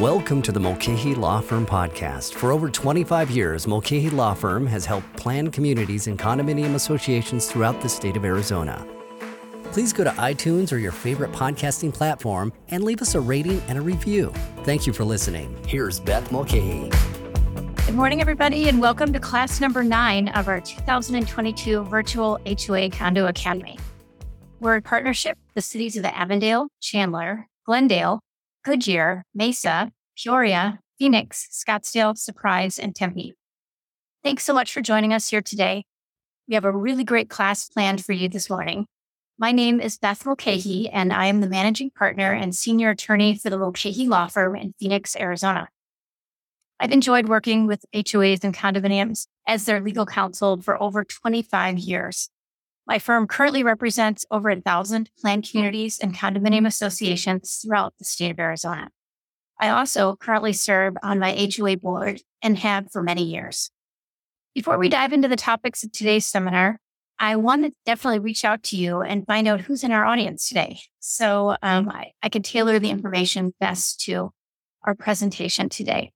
Welcome to the Mulcahy Law Firm podcast. For over 25 years, Mulcahy Law Firm has helped plan communities and condominium associations throughout the state of Arizona. Please go to iTunes or your favorite podcasting platform and leave us a rating and a review. Thank you for listening. Here's Beth Mulcahy. Good morning, everybody, and welcome to class number nine of our 2022 virtual HOA Condo Academy. We're in partnership with the cities of Avondale, Chandler, Glendale, Goodyear, Mesa, Peoria, Phoenix, Scottsdale, Surprise, and Tempe. Thanks so much for joining us here today. We have a really great class planned for you this morning. My name is Beth Mulcahy, and I am the managing partner and senior attorney for the Mulcahy Law Firm in Phoenix, Arizona. I've enjoyed working with HOAs and condominiums as their legal counsel for over 25 years. My firm currently represents over a thousand planned communities and condominium associations throughout the state of Arizona. I also currently serve on my HOA board and have for many years. Before we dive into the topics of today's seminar, I want to definitely reach out to you and find out who's in our audience today. So um, I, I can tailor the information best to our presentation today.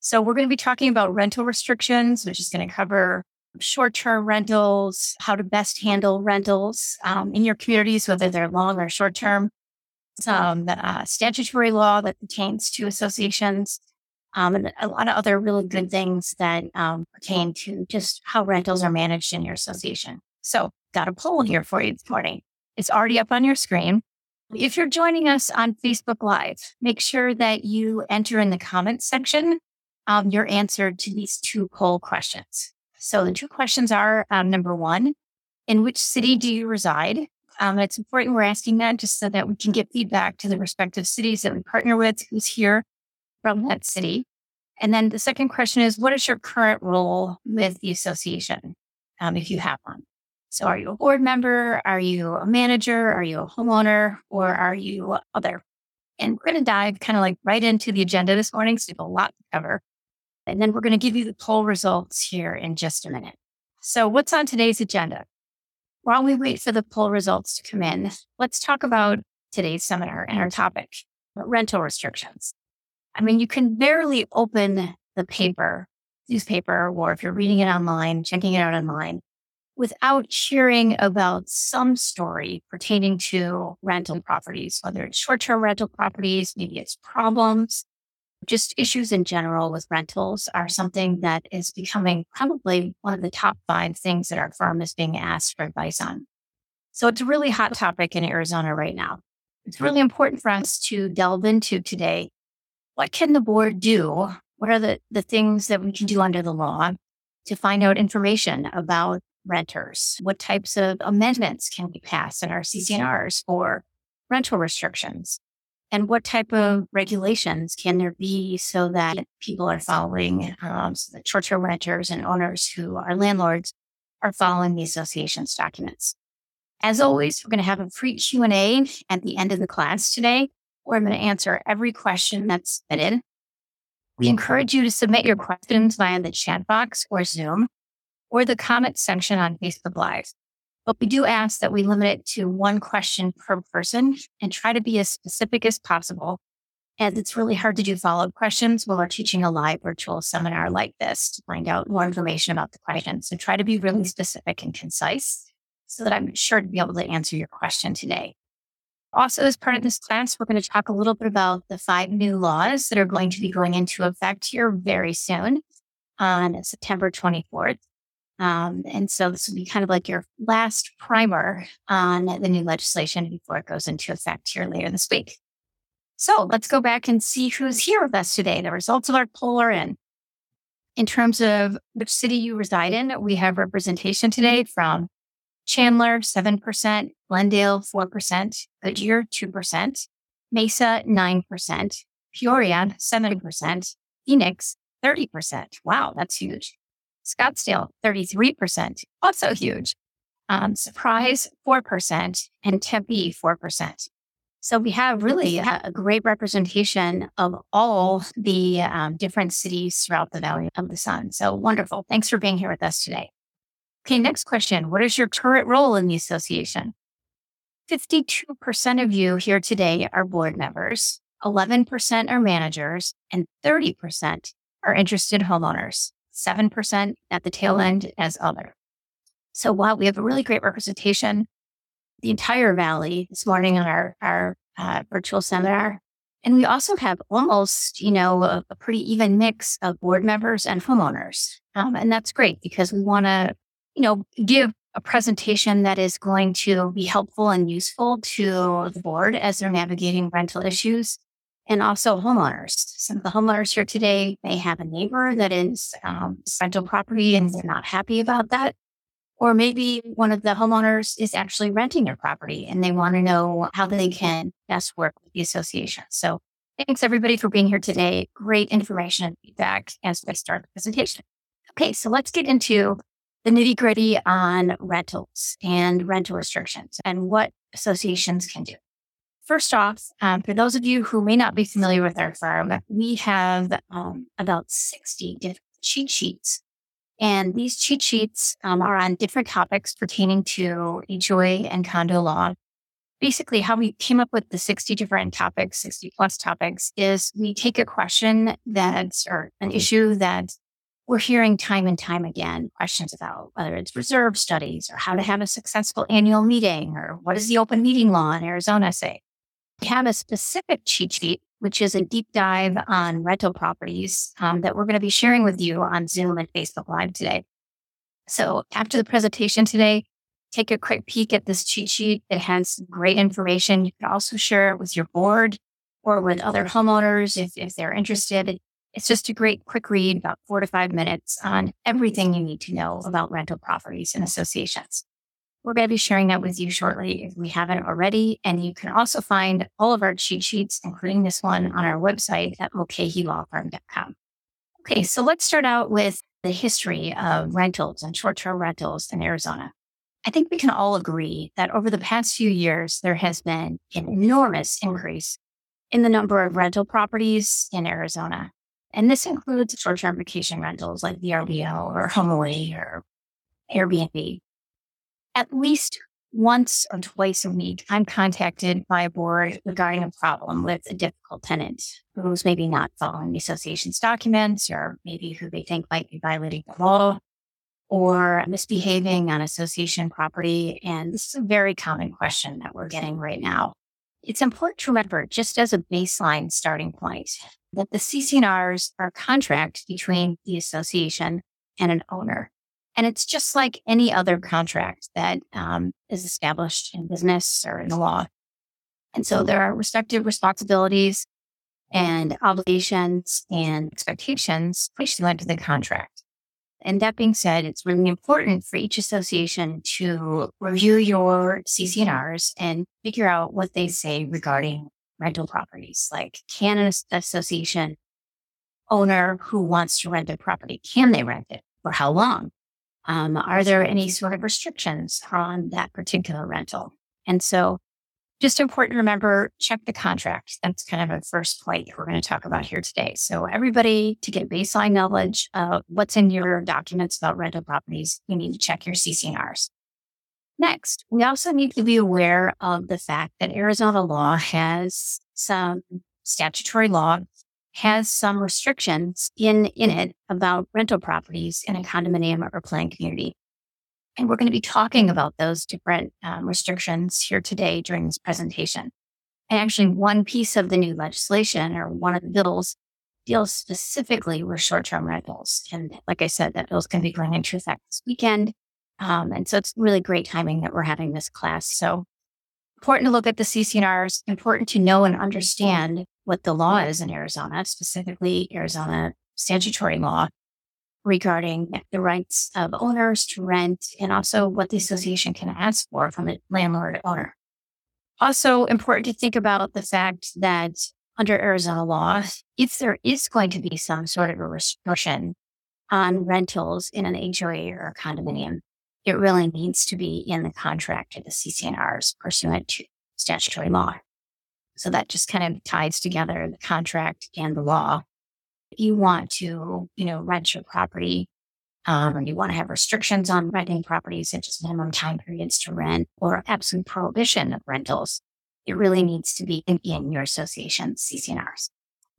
So we're going to be talking about rental restrictions, which is going to cover short term rentals, how to best handle rentals um, in your communities, whether they're long or short term, some uh, statutory law that pertains to associations, um, and a lot of other really good things that um, pertain to just how rentals are managed in your association. So, got a poll here for you this morning. It's already up on your screen. If you're joining us on Facebook Live, make sure that you enter in the comments section um, your answer to these two poll questions. So the two questions are um, number one, in which city do you reside? Um, it's important we're asking that just so that we can get feedback to the respective cities that we partner with, who's here from that city. And then the second question is, what is your current role with the association, um, if you have one? So are you a board member? Are you a manager? Are you a homeowner? Or are you other? And we're going to dive kind of like right into the agenda this morning. So we have a lot to cover. And then we're going to give you the poll results here in just a minute. So, what's on today's agenda? While we wait for the poll results to come in, let's talk about today's seminar and our topic rental restrictions. I mean, you can barely open the paper, newspaper, or if you're reading it online, checking it out online, without hearing about some story pertaining to rental mm. properties, whether it's short term rental properties, maybe it's problems, just issues in general with rentals are something that is becoming probably one of the top five things that our firm is being asked for advice on. So it's a really hot topic in Arizona right now. It's really important for us to delve into today. What can the board do? What are the, the things that we can do under the law to find out information about renters? What types of amendments can we pass in our CC&Rs for rental restrictions? And what type of regulations can there be so that people are following um, so that short-term renters and owners who are landlords are following the association's documents? As always we're going to have a free q&a at the end of the class today where i'm going to answer every question that's submitted. We encourage you to submit your questions via the chat box or zoom or the comment section on facebook live but we do ask that we limit it to one question per person and try to be as specific as possible. As it's really hard to do follow up questions while we're teaching a live virtual seminar like this to find out more information about the question. So try to be really specific and concise so that I'm sure to be able to answer your question today. Also, as part of this class, we're going to talk a little bit about the five new laws that are going to be going into effect here very soon on September 24th. Um, and so this will be kind of like your last primer on the new legislation before it goes into effect here later this week. So let's go back and see who's here with us today. The results of our poll are in. In terms of which city you reside in, we have representation today from Chandler, 7%, Glendale, 4%, Goodyear, 2%, Mesa, 9%, Peoria, 7%, Phoenix, 30%. Wow, that's huge. Scottsdale, 33%, also huge. Um, Surprise, 4%, and Tempe, 4%. So we have really a, great representation of all the um, different cities throughout the Valley of the Sun. So wonderful. Thanks for being here with us today. Okay, next question. What is your current role in the association? 52% of you here today are board members. 11% are managers, and 30% are interested homeowners, 7% at the tail end as other. So while we have a really great representation, the entire valley this morning on our, our uh, virtual seminar, and we also have almost, you know, a, a pretty even mix of board members and homeowners. Um, and that's great because we want to, you know, give a presentation that is going to be helpful and useful to the board as they're navigating rental issues and also homeowners. Some of the homeowners here today may have a neighbor that is um, rental property and they're not happy about that. Or maybe one of the homeowners is actually renting their property and they want to know how they can best work with the association. So thanks everybody for being here today. Great information and feedback as we start the presentation. Okay, so let's get into the nitty gritty on rentals and rental restrictions and what associations can do. First off, um, for those of you who may not be familiar with our firm, we have um, about 60 different cheat sheets. And these cheat sheets um, are on different topics pertaining to HOA and condo law. Basically, how we came up with the 60 different topics, 60 plus topics, is we take a question that's or an issue that we're hearing time and time again questions about whether it's reserve studies or how to have a successful annual meeting or what does the open meeting law in Arizona say. Have a specific cheat sheet, which is a deep dive on rental properties um, that we're going to be sharing with you on Zoom and Facebook Live today. So after the presentation today, take a quick peek at this cheat sheet. It has great information. You can also share it with your board or with other homeowners if, if they're interested. It's just a great quick read, about four to five minutes on everything you need to know about rental properties and associations. We're going to be sharing that with you shortly if we haven't already. And you can also find all of our cheat sheets, including this one, on our website at mulcahylawfirm.com. Okay, so let's start out with the history of rentals and short term rentals in Arizona. I think we can all agree that over the past few years, there has been an enormous increase in the number of rental properties in Arizona. And this includes short term vacation rentals like VRBO or HomeAway or Airbnb. At least once or twice a week, I'm contacted by a board regarding a problem with a difficult tenant who's maybe not following the association's documents or maybe who they think might be violating the law or misbehaving on association property. And this is a very common question that we're getting right now. It's important to remember, just as a baseline starting point, that the CC&Rs are a contract between the association and an owner. And it's just like any other contract that um, is established in business or in the law. And so there are respective responsibilities and obligations and expectations placed into the contract. And that being said, it's really important for each association to review your CC&Rs and figure out what they say regarding rental properties. Like, can an association owner who wants to rent a property, can they rent it? For how long? Um, are there any sort of restrictions on that particular rental? And so just important to remember, check the contract. That's kind of a first point we're going to talk about here today. So everybody to get baseline knowledge of what's in your documents about rental properties, you need to check your CC&Rs. Next, we also need to be aware of the fact that Arizona law has some statutory law has some restrictions in, in it about rental properties in a condominium or planned community. And we're going to be talking about those different um, restrictions here today during this presentation. And actually, one piece of the new legislation or one of the bills deals specifically with short term rentals. And like I said, that bill's going to be going into effect this weekend. Um, and so it's really great timing that we're having this class. So important to look at the CC&Rs, important to know and understand what the law is in Arizona, specifically Arizona statutory law regarding the rights of owners to rent and also what the association can ask for from a landlord owner. Also important to think about the fact that under Arizona law, if there is going to be some sort of a restriction on rentals in an HOA or a condominium, it really needs to be in the contract of the CC&Rs pursuant to statutory law. So that just kind of ties together the contract and the law if you want to, you know, rent your property, um, or you want to have restrictions on renting properties, such as minimum time periods to rent or absolute prohibition of rentals, it really needs to be in, your association's CC&Rs.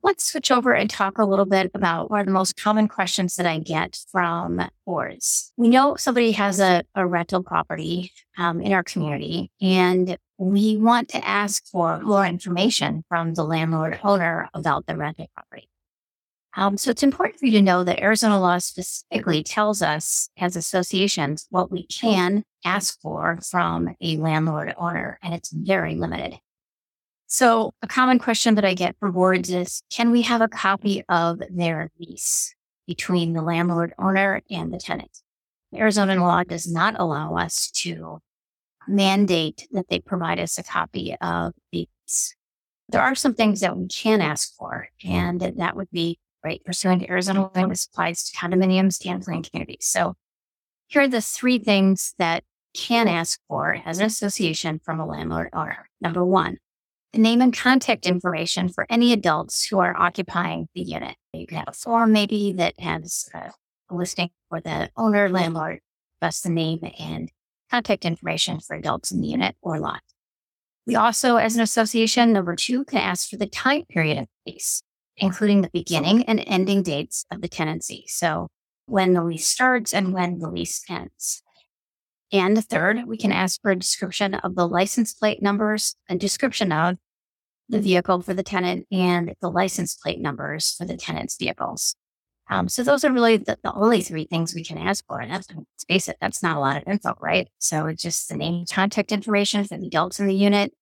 Let's switch over and talk a little bit about one of the most common questions that I get from boards. We know somebody has a, a rental property um, in our community, and we want to ask for more information from the landlord owner about the rental property. Um, so it's important for you to know that Arizona law specifically tells us as associations what we can ask for from a landlord owner, and it's very limited. So a common question that I get from boards is, can we have a copy of their lease between the landlord owner and the tenant? Arizona law does not allow us to mandate that they provide us a copy of the lease. There are some things that we can ask for, and that would be right pursuant to Arizona law. This applies to condominiums and planned communities. So here are the three things that can ask for as an association from a landlord owner. Number one, the name and contact information for any adults who are occupying the unit. You can have a form maybe that has a listing for the owner, landlord, plus the name and contact information for adults in the unit or lot. We also, as an association, number two, can ask for the time period of the lease, including the beginning and ending dates of the tenancy. So when the lease starts and when the lease ends. And third, we can ask for a description of the license plate numbers, and description of the vehicle for the tenant, and the license plate numbers for the tenant's vehicles. Um, so those are really the, the, only three things we can ask for. And that's, let's face it, that's not a lot of info, right? So it's just the name, contact information for the adults in the unit,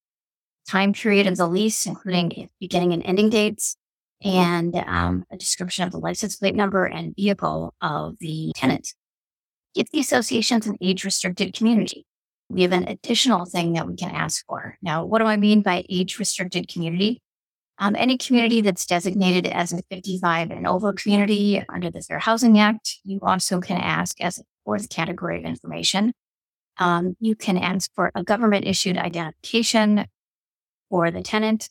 time period of the lease, including beginning and ending dates, and um, a description of the license plate number and vehicle of the tenant if the association's an age restricted community. We have an additional thing that we can ask for. Now, what do I mean by age restricted community? Um, any community that's designated as a 55 and over community under the Fair Housing Act, you also can ask as a fourth category of information. Um, you can ask for a government issued identification for the tenant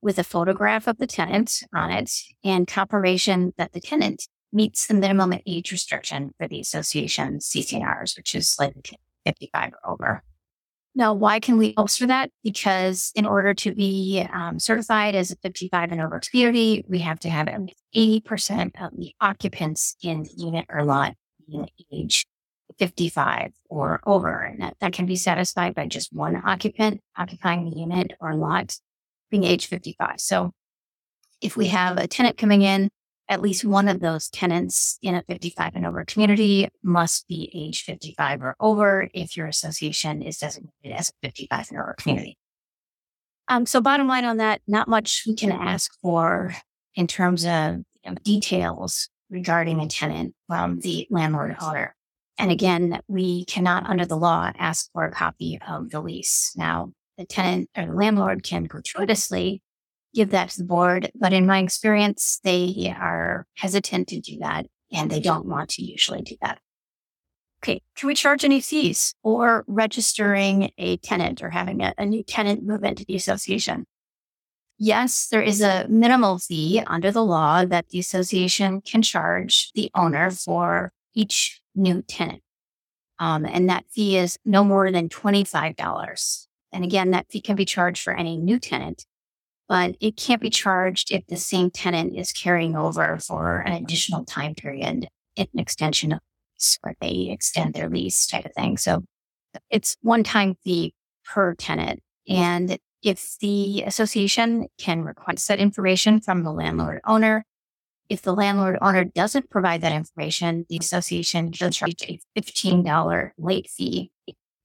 with a photograph of the tenant on it and confirmation that the tenant meets the minimum age restriction for the association CC&Rs, which is like 55 or over. Now, why can we bolster that? Because in order to be um, certified as a 55 and over community, we have to have at least 80% of the occupants in the unit or lot being age 55 or over. And that, that can be satisfied by just one occupant occupying the unit or lot being age 55. So if we have a tenant coming in at least one of those tenants in a 55 and over community must be age 55 or over if your association is designated as a 55 and over community. Um, so bottom line on that, not much we can ask for in terms of you know, details regarding a tenant from the landlord owner. And again, we cannot under the law ask for a copy of the lease. Now, the tenant or the landlord can gratuitously give that to the board. But in my experience, they are hesitant to do that and they don't want to usually do that. Okay. Can we charge any fees for registering a tenant or having a, a new tenant move into the association? Yes, there is a minimal fee under the law that the association can charge the owner for each new tenant. Um, and that fee is no more than $25. And again, that fee can be charged for any new tenant but it can't be charged if the same tenant is carrying over for an additional time period, an extension of lease, or they extend their lease type of thing. So it's one time fee per tenant. And if the association can request that information from the landlord owner, if the landlord owner doesn't provide that information, the association can charge a $15 late fee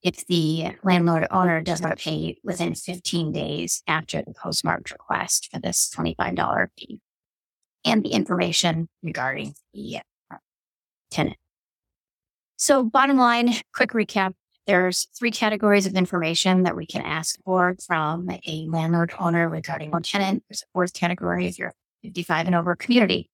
if the landlord owner does not pay within 15 days after the postmarked request for this $25 fee and the information regarding the uh, tenant. So bottom line, quick recap. There's three categories of information that we can ask for from a landlord owner regarding a tenant. There's a fourth category if you're 55 and over community.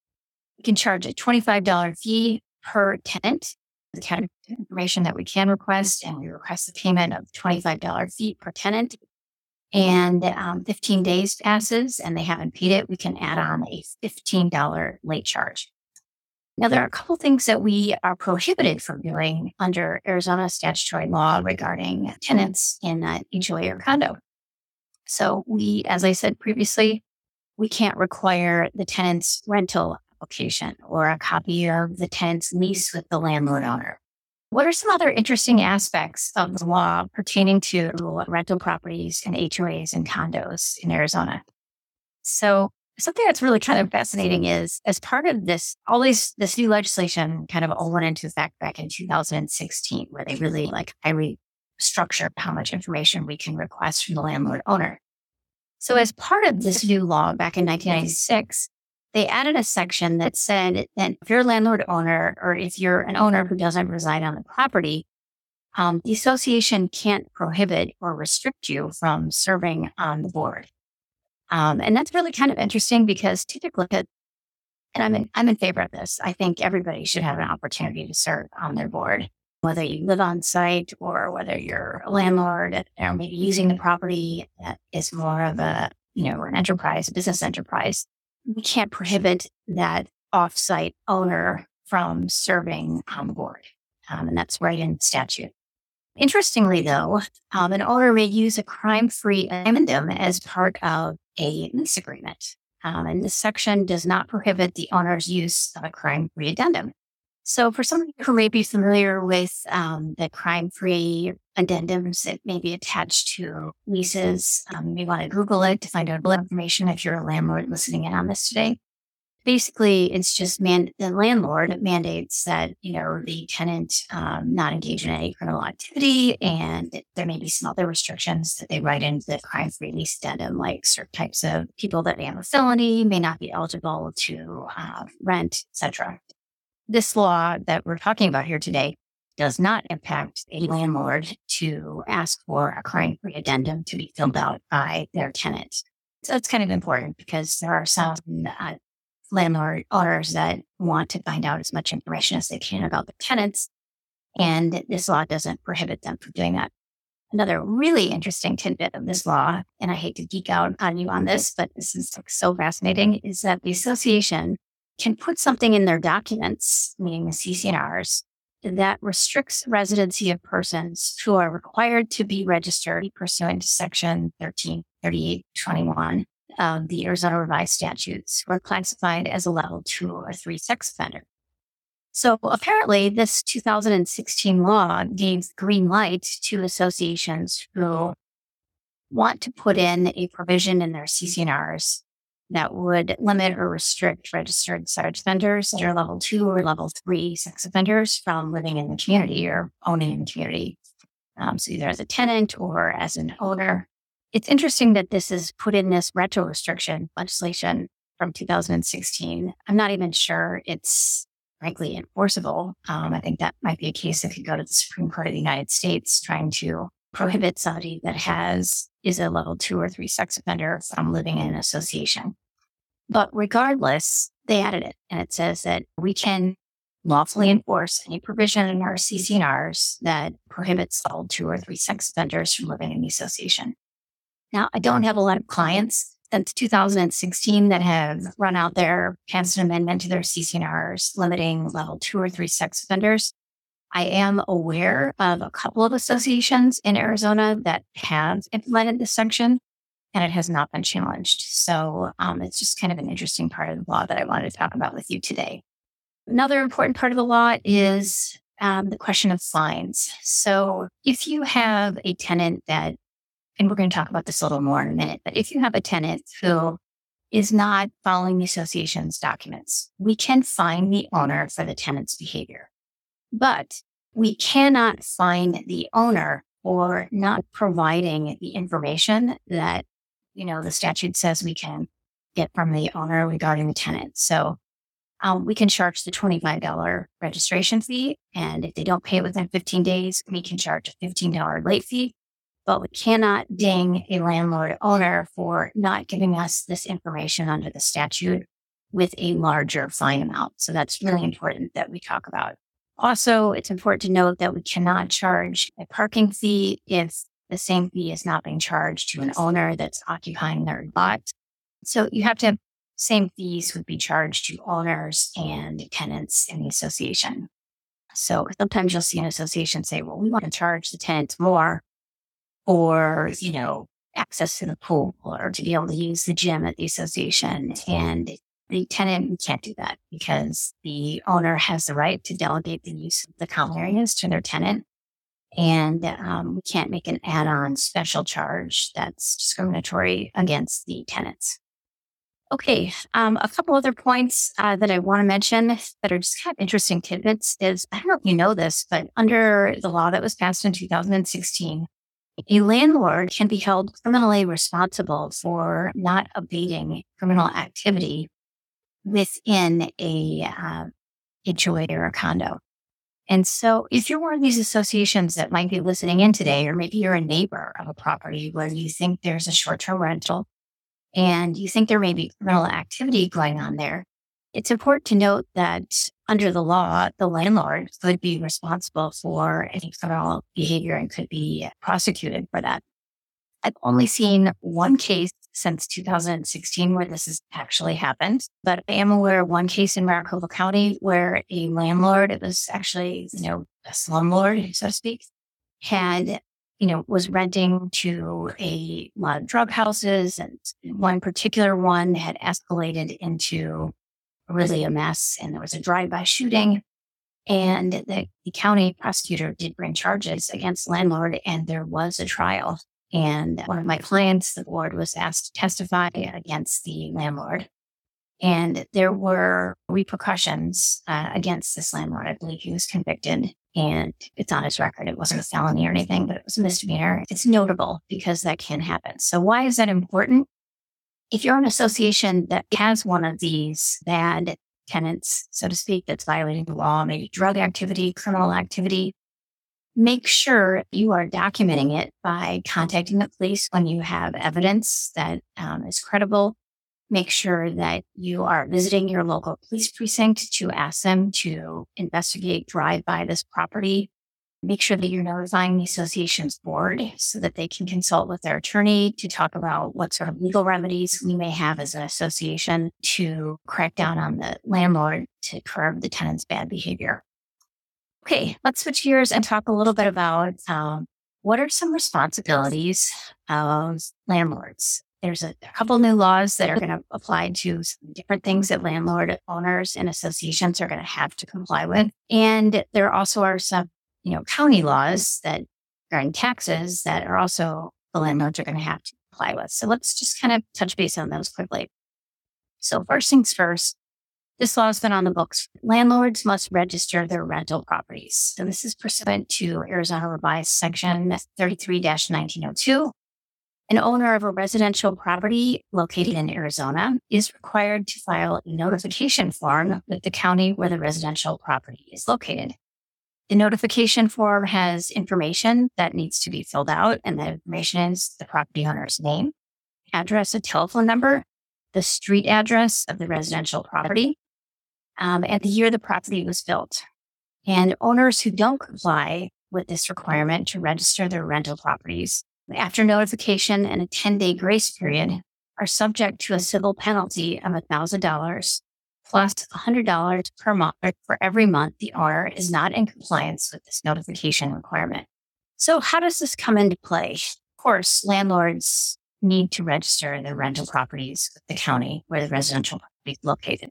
You can charge a $25 fee per tenant the kind of information that we can request, and we request the payment of $25 fee per tenant. And um, 15 days passes and they haven't paid it, we can add on a $15 late charge. Now, there are a couple things that we are prohibited from doing under Arizona statutory law regarding tenants in an HOA or condo. So we, as I said previously, we can't require the tenant's rental application or a copy of the tenant's lease with the landlord owner. What are some other interesting aspects of the law pertaining to rental properties and HOAs and condos in Arizona? So something that's really kind of fascinating is as part of this, all these this new legislation kind of all went into effect back in 2016, where they really like I structure how much information we can request from the landlord owner. So as part of this new law back in 1996, they added a section that said that if you're a landlord owner or if you're an owner who doesn't reside on the property, um, the association can't prohibit or restrict you from serving on the board. Um, and that's really kind of interesting because typically, and I'm in, I'm in favor of this. I think everybody should have an opportunity to serve on their board, whether you live on site or whether you're a landlord or maybe using the property that is more of a, you know, an enterprise, a business enterprise. We can't prohibit that offsite owner from serving on the board. Um, and that's right in statute. Interestingly, though, um, an owner may use a crime free addendum as part of a lease agreement. Um, and this section does not prohibit the owner's use of a crime free addendum. So, for some who may be familiar with um, the crime free addendums that may be attached to leases, um, you may want to Google it to find out more information if you're a landlord listening in on this today. Basically it's just man the landlord mandates that you know the tenant um, not engage in any criminal activity and there may be some other restrictions that they write into the crime free lease addendum like certain types of people that may have a felony may not be eligible to uh, rent etc this law that we're talking about here today does not impact a landlord to ask for a crime free addendum to be filled out by their tenant so it's kind of important because there are some uh, landlord owners that want to find out as much information as they can about the tenants. And this law doesn't prohibit them from doing that. Another really interesting tidbit of this law, and I hate to geek out on you on this, but this is so fascinating, is that the association can put something in their documents, meaning the CC&Rs, that restricts residency of persons who are required to be registered pursuant to section 133821 of the Arizona revised statutes were classified as a level two or three sex offender. So apparently this 2016 law gave green light to associations who want to put in a provision in their CC&Rs that would limit or restrict registered sex offenders that are level two or level three sex offenders from living in the community or owning in the community. Um, so either as a tenant or as an owner. It's interesting that this is put in this retro restriction legislation from 2016. I'm not even sure it's frankly enforceable. Um, I think that might be a case that could go to the Supreme Court of the United States trying to prohibit somebody that has is a level two or three sex offender from living in an association. But regardless, they added it and it says that we can lawfully enforce any provision in our CC&Rs that prohibits level two or three sex offenders from living in the association. Now, I don't have a lot of clients since 2016 that have run out their passed an amendment to their CC&Rs limiting level two or three sex offenders. I am aware of a couple of associations in Arizona that have implemented this section and it has not been challenged. So um, it's just kind of an interesting part of the law that I wanted to talk about with you today. Another important part of the law is um, the question of fines. So if you have a tenant that and we're going to talk about this a little more in a minute, but if you have a tenant who is not following the association's documents, we can fine the owner for the tenant's behavior. But we cannot fine the owner for not providing the information that, you know, the statute says we can get from the owner regarding the tenant. So um, we can charge the $25 registration fee. And if they don't pay it within 15 days, we can charge a $15 late fee but we cannot ding a landlord owner for not giving us this information under the statute with a larger fine amount. So that's really important that we talk about. Also, it's important to note that we cannot charge a parking fee if the same fee is not being charged to an owner that's occupying their lot. So you have to have same fees would be charged to owners and tenants in the association. So sometimes you'll see an association say, well, we want to charge the tenants more or, you know, access to the pool or to be able to use the gym at the association. And the tenant can't do that because the owner has the right to delegate the use of the common areas to their tenant. And um, we can't make an add on special charge that's discriminatory against the tenants. Okay, um, a couple other points uh, that I want to mention that are just kind of interesting tidbits is I don't know if you know this, but under the law that was passed in 2016, a landlord can be held criminally responsible for not abating criminal activity within a uh, HOA or a condo. And so, if you're one of these associations that might be listening in today, or maybe you're a neighbor of a property where you think there's a short term rental and you think there may be criminal activity going on there, it's important to note that under the law, the landlord could be responsible for any criminal behavior and could be prosecuted for that. I've only seen one case since 2016 where this has actually happened, but I am aware of one case in Maricopa County where a landlord, it was actually, you know, a slumlord, so to speak, had you know, was renting to a lot of drug houses. And one particular one had escalated into really a mess. And there was a drive by shooting. And the, the, county prosecutor did bring charges against landlord, and there was a trial. And one of my clients, the board, was asked to testify against the landlord. And there were repercussions uh, against this landlord. I believe he was convicted and it's on his record. It wasn't a felony or anything, but it was a misdemeanor. It's notable because that can happen. So why is that important? If you're an association that has one of these bad tenants, so to speak, that's violating the law, maybe drug activity, criminal activity, make sure you are documenting it by contacting the police when you have evidence that um, is credible make sure that you are visiting your local police precinct to ask them to investigate, drive by this property. Make sure that you're notifying the association's board so that they can consult with their attorney to talk about what sort of legal remedies we may have as an association to crack down on the landlord to curb the tenant's bad behavior. Okay, let's switch gears and talk a little bit about um, what are some responsibilities of landlords there's a, a couple new laws that are going to apply to different things that landlord owners and associations are going to have to comply with. And there also are some, you know, county laws that are in taxes that are also the landlords are going to have to comply with. So let's just kind of touch base on those quickly. So first things first, this law has been on the books. Landlords must register their rental properties. So this is pursuant to Arizona Revised Section 33 1902 an owner of a residential property located in Arizona is required to file a notification form with the county where the residential property is located. The notification form has information that needs to be filled out, and the information is the property owner's name, address, a telephone number, the street address of the residential property, um, the year the property was built. And owners who don't comply with this requirement to register their rental properties after notification and a 10 day grace period are subject to a civil penalty of $1,000 plus $100 per month for every month the owner is not in compliance with this notification requirement. So, how does this come into play? Of course, landlords need to register their rental properties with the county where the residential property is located.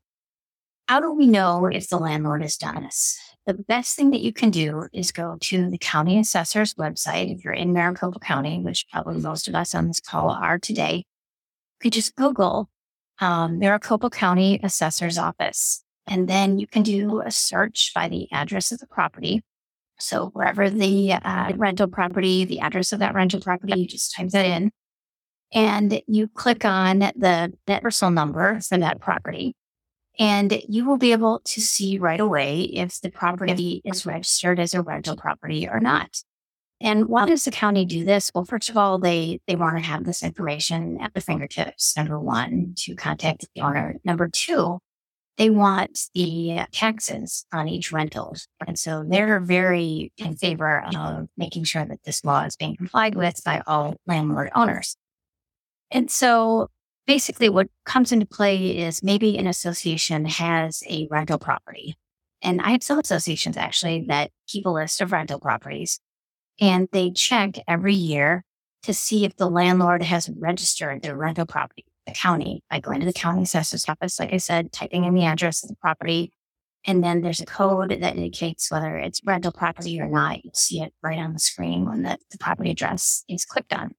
How do we know if the landlord has done this? The best thing that you can do is go to the county assessor's website. If you're in Maricopa County, which probably most of us on this call are today, you could just Google um, Maricopa County Assessor's Office. And then you can do a search by the address of the property. So wherever the uh, rental property, the address of that rental property, you just type that in and you click on the net parcel number for that property. And you will be able to see right away if the property is registered as a rental property or not. And why does the county do this? Well, first of all, they, they want to have this information at the fingertips. Number one, to contact the owner. Number two, they want the taxes on each rental. And so they're very in favor of making sure that this law is being complied with by all landlord owners. And so basically what comes into play is maybe an association has a rental property. And I have some associations actually that keep a list of rental properties and they check every year to see if the landlord has registered their rental property the county by going to the county assessor's office, like I said, typing in the address of the property. And then there's a code that indicates whether it's rental property or not. You'll see it right on the screen when the, the property address is clicked on.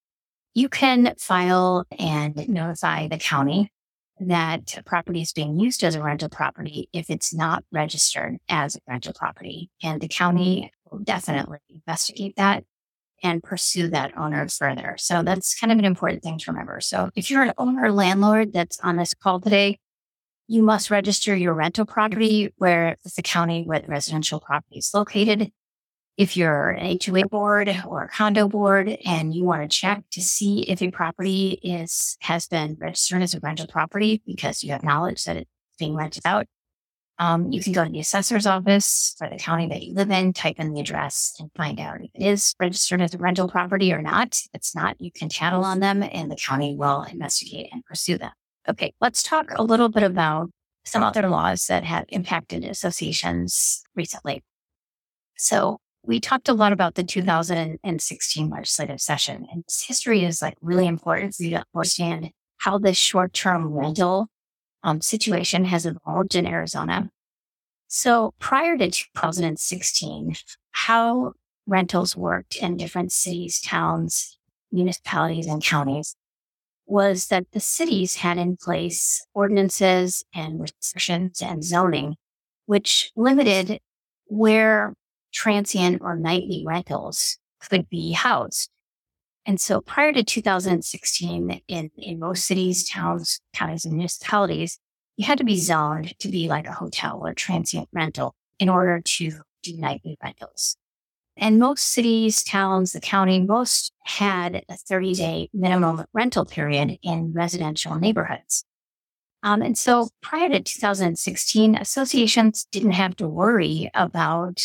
You can file and notify the county that property is being used as a rental property if it's not registered as a rental property. And the county will definitely investigate that and pursue that owner further. So that's kind of an important thing to remember. So if you're an owner landlord that's on this call today, you must register your rental property where the county where the residential property is located. If you're an HOA board or condo board and you want to check to see if a property is has been registered as a rental property because you have knowledge that it's being rented out, um, you can go to the assessor's office for the county that you live in, type in the address and find out if it is registered as a rental property or not. If it's not, you can chattel on them and the county will investigate and pursue them. Okay, let's talk a little bit about some other laws that have impacted associations recently. So we talked a lot about the 2016 legislative session and this history is like really important for you to understand how this short-term rental um, situation has evolved in Arizona. So prior to 2016, how rentals worked in different cities, towns, municipalities, and counties was that the cities had in place ordinances and restrictions and zoning, which limited where transient or nightly rentals could be housed. And so prior to 2016, in, in most cities, towns, counties, and municipalities, you had to be zoned to be like a hotel or transient rental in order to do nightly rentals. And most cities, towns, the county, most had a 30 day minimum rental period in residential neighborhoods. Um, and so prior to 2016, associations didn't have to worry about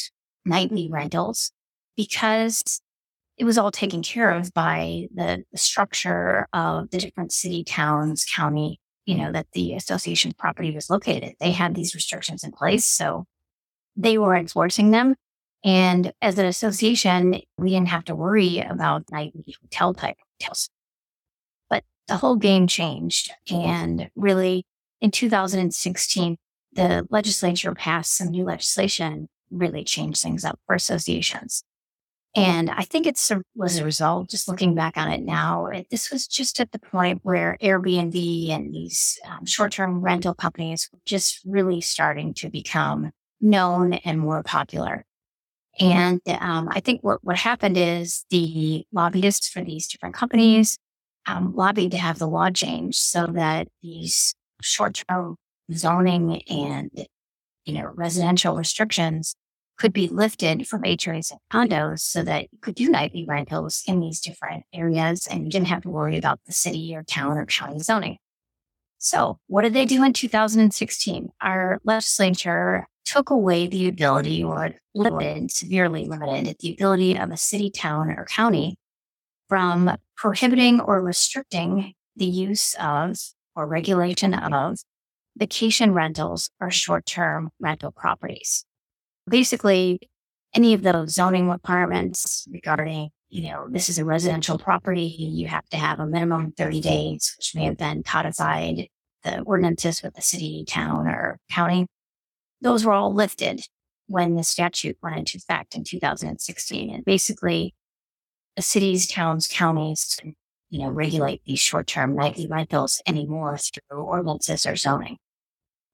nightly rentals because it was all taken care of by the, structure of the different city, towns, county, you know, that the association property was located. They had these restrictions in place. So they were enforcing them. And as an association, we didn't have to worry about nightly hotel type hotels. But the whole game changed. And really in 2016, the legislature passed some new legislation, really change things up for associations. And I think it was a result, just looking back on it now, it, this was just at the point where Airbnb and these um, short term rental companies were just really starting to become known and more popular. And um, I think what, what happened is the lobbyists for these different companies um, lobbied to have the law changed so that these short term zoning and you know residential restrictions could be lifted from HOAs and condos so that you could do nightly rentals in these different areas and you didn't have to worry about the city or town or county zoning. So what did they do in 2016? Our legislature took away the ability or limited, severely limited the ability of a city, town, or county from prohibiting or restricting the use of or regulation of vacation rentals are short-term rental properties basically any of those zoning requirements regarding, you know, this is a residential property, you have to have a minimum 30 days, which may have been codified, the ordinances with the city, town, or county. Those were all lifted when the statute went into effect in 2016. And basically, the cities, towns, counties, you know, regulate these short-term nightly rentals anymore through ordinances or zoning.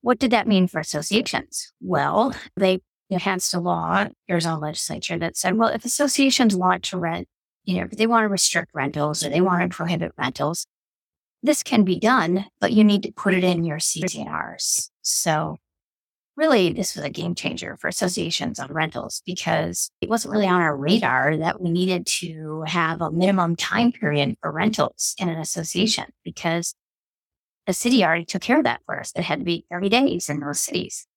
What did that mean for associations? Well, they enhanced a law, Arizona legislature that said, well, if associations want to rent, you know, if they want to restrict rentals or they want to prohibit rentals, this can be done, but you need to put it in your CC&Rs. So really, this was a game changer for associations on rentals because it wasn't really on our radar that we needed to have a minimum time period for rentals in an association because the city already took care of that for us. It had to be 30 days in those cities.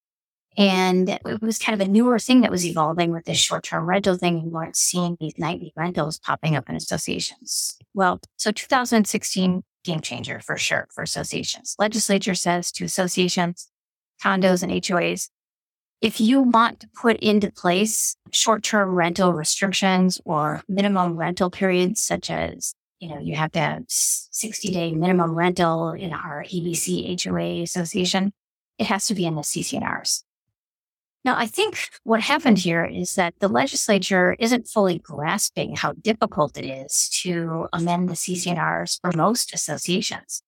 And it was kind of a newer thing that was evolving with this short term rental thing. We weren't seeing these nightly rentals popping up in associations. Well, so 2016 game changer for sure for associations. Legislature says to associations, condos, and HOAs, if you want to put into place short term rental restrictions or minimum rental periods, such as you know, you have to have 60 day minimum rental in our ABC HOA association. It has to be in the CC&Rs. Now, I think what happened here is that the legislature isn't fully grasping how difficult it is to amend the CC&Rs for most associations.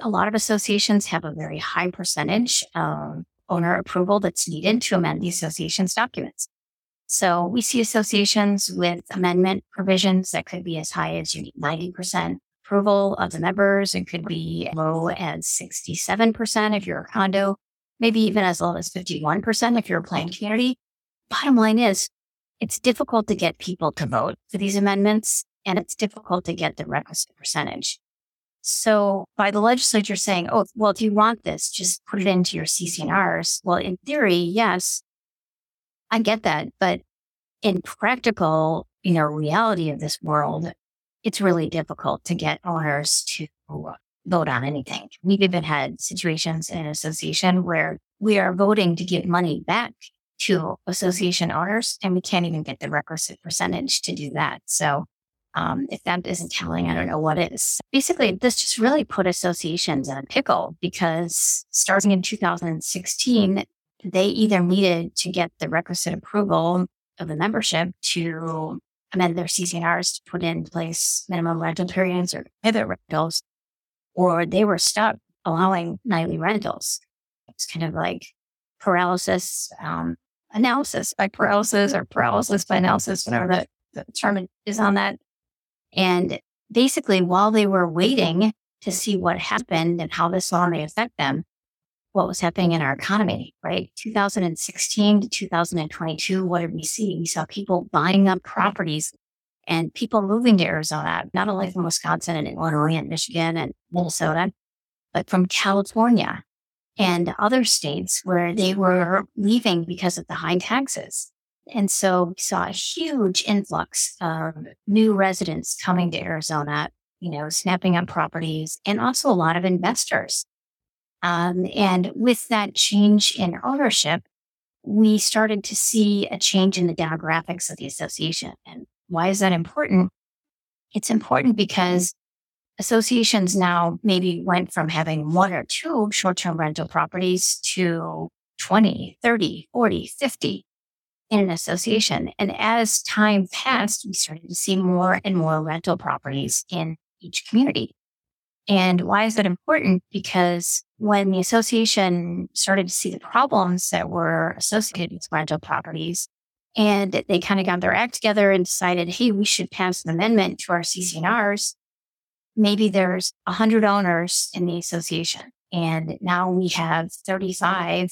A lot of associations have a very high percentage of owner approval that's needed to amend the association's documents. So we see associations with amendment provisions that could be as high as you need 90% approval of the members. It could be low as 67% if you're a condo, maybe even as low as 51% if you're a planned community. Bottom line is it's difficult to get people to vote for these amendments and it's difficult to get the requisite percentage. So by the legislature saying, oh, well, if you want this, just put it into your CC&Rs. Well, in theory, yes, I get that. But in practical, you know, reality of this world, it's really difficult to get owners to vote on anything. We've even had situations in association where we are voting to give money back to association owners and we can't even get the requisite percentage to do that. So um, if that isn't telling, I don't know what is. Basically, this just really put associations in a pickle because starting in 2016, they either needed to get the requisite approval of the membership to amend their CC&Rs to put in place minimum rental periods or pivot rentals, or they were stuck allowing nightly rentals. It's kind of like paralysis um, analysis by paralysis or paralysis by analysis, whatever the, the term is on that. And basically, while they were waiting to see what happened and how this law may affect them, what was happening in our economy, right? 2016 to 2022, what did we see? We saw people buying up properties and people moving to Arizona, not only from Wisconsin and Illinois and Michigan and Minnesota, but from California and other states where they were leaving because of the high taxes. And so we saw a huge influx of new residents coming to Arizona, you know, snapping up properties and also a lot of investors um, and with that change in ownership, we started to see a change in the demographics of the association. And why is that important? It's important because associations now maybe went from having one or two short term rental properties to 20, 30, 40, 50 in an association. And as time passed, we started to see more and more rental properties in each community. And why is that important? Because when the association started to see the problems that were associated with rental properties, and they kind of got their act together and decided, hey, we should pass an amendment to our CC&Rs. Maybe there's 100 owners in the association. And now we have 35%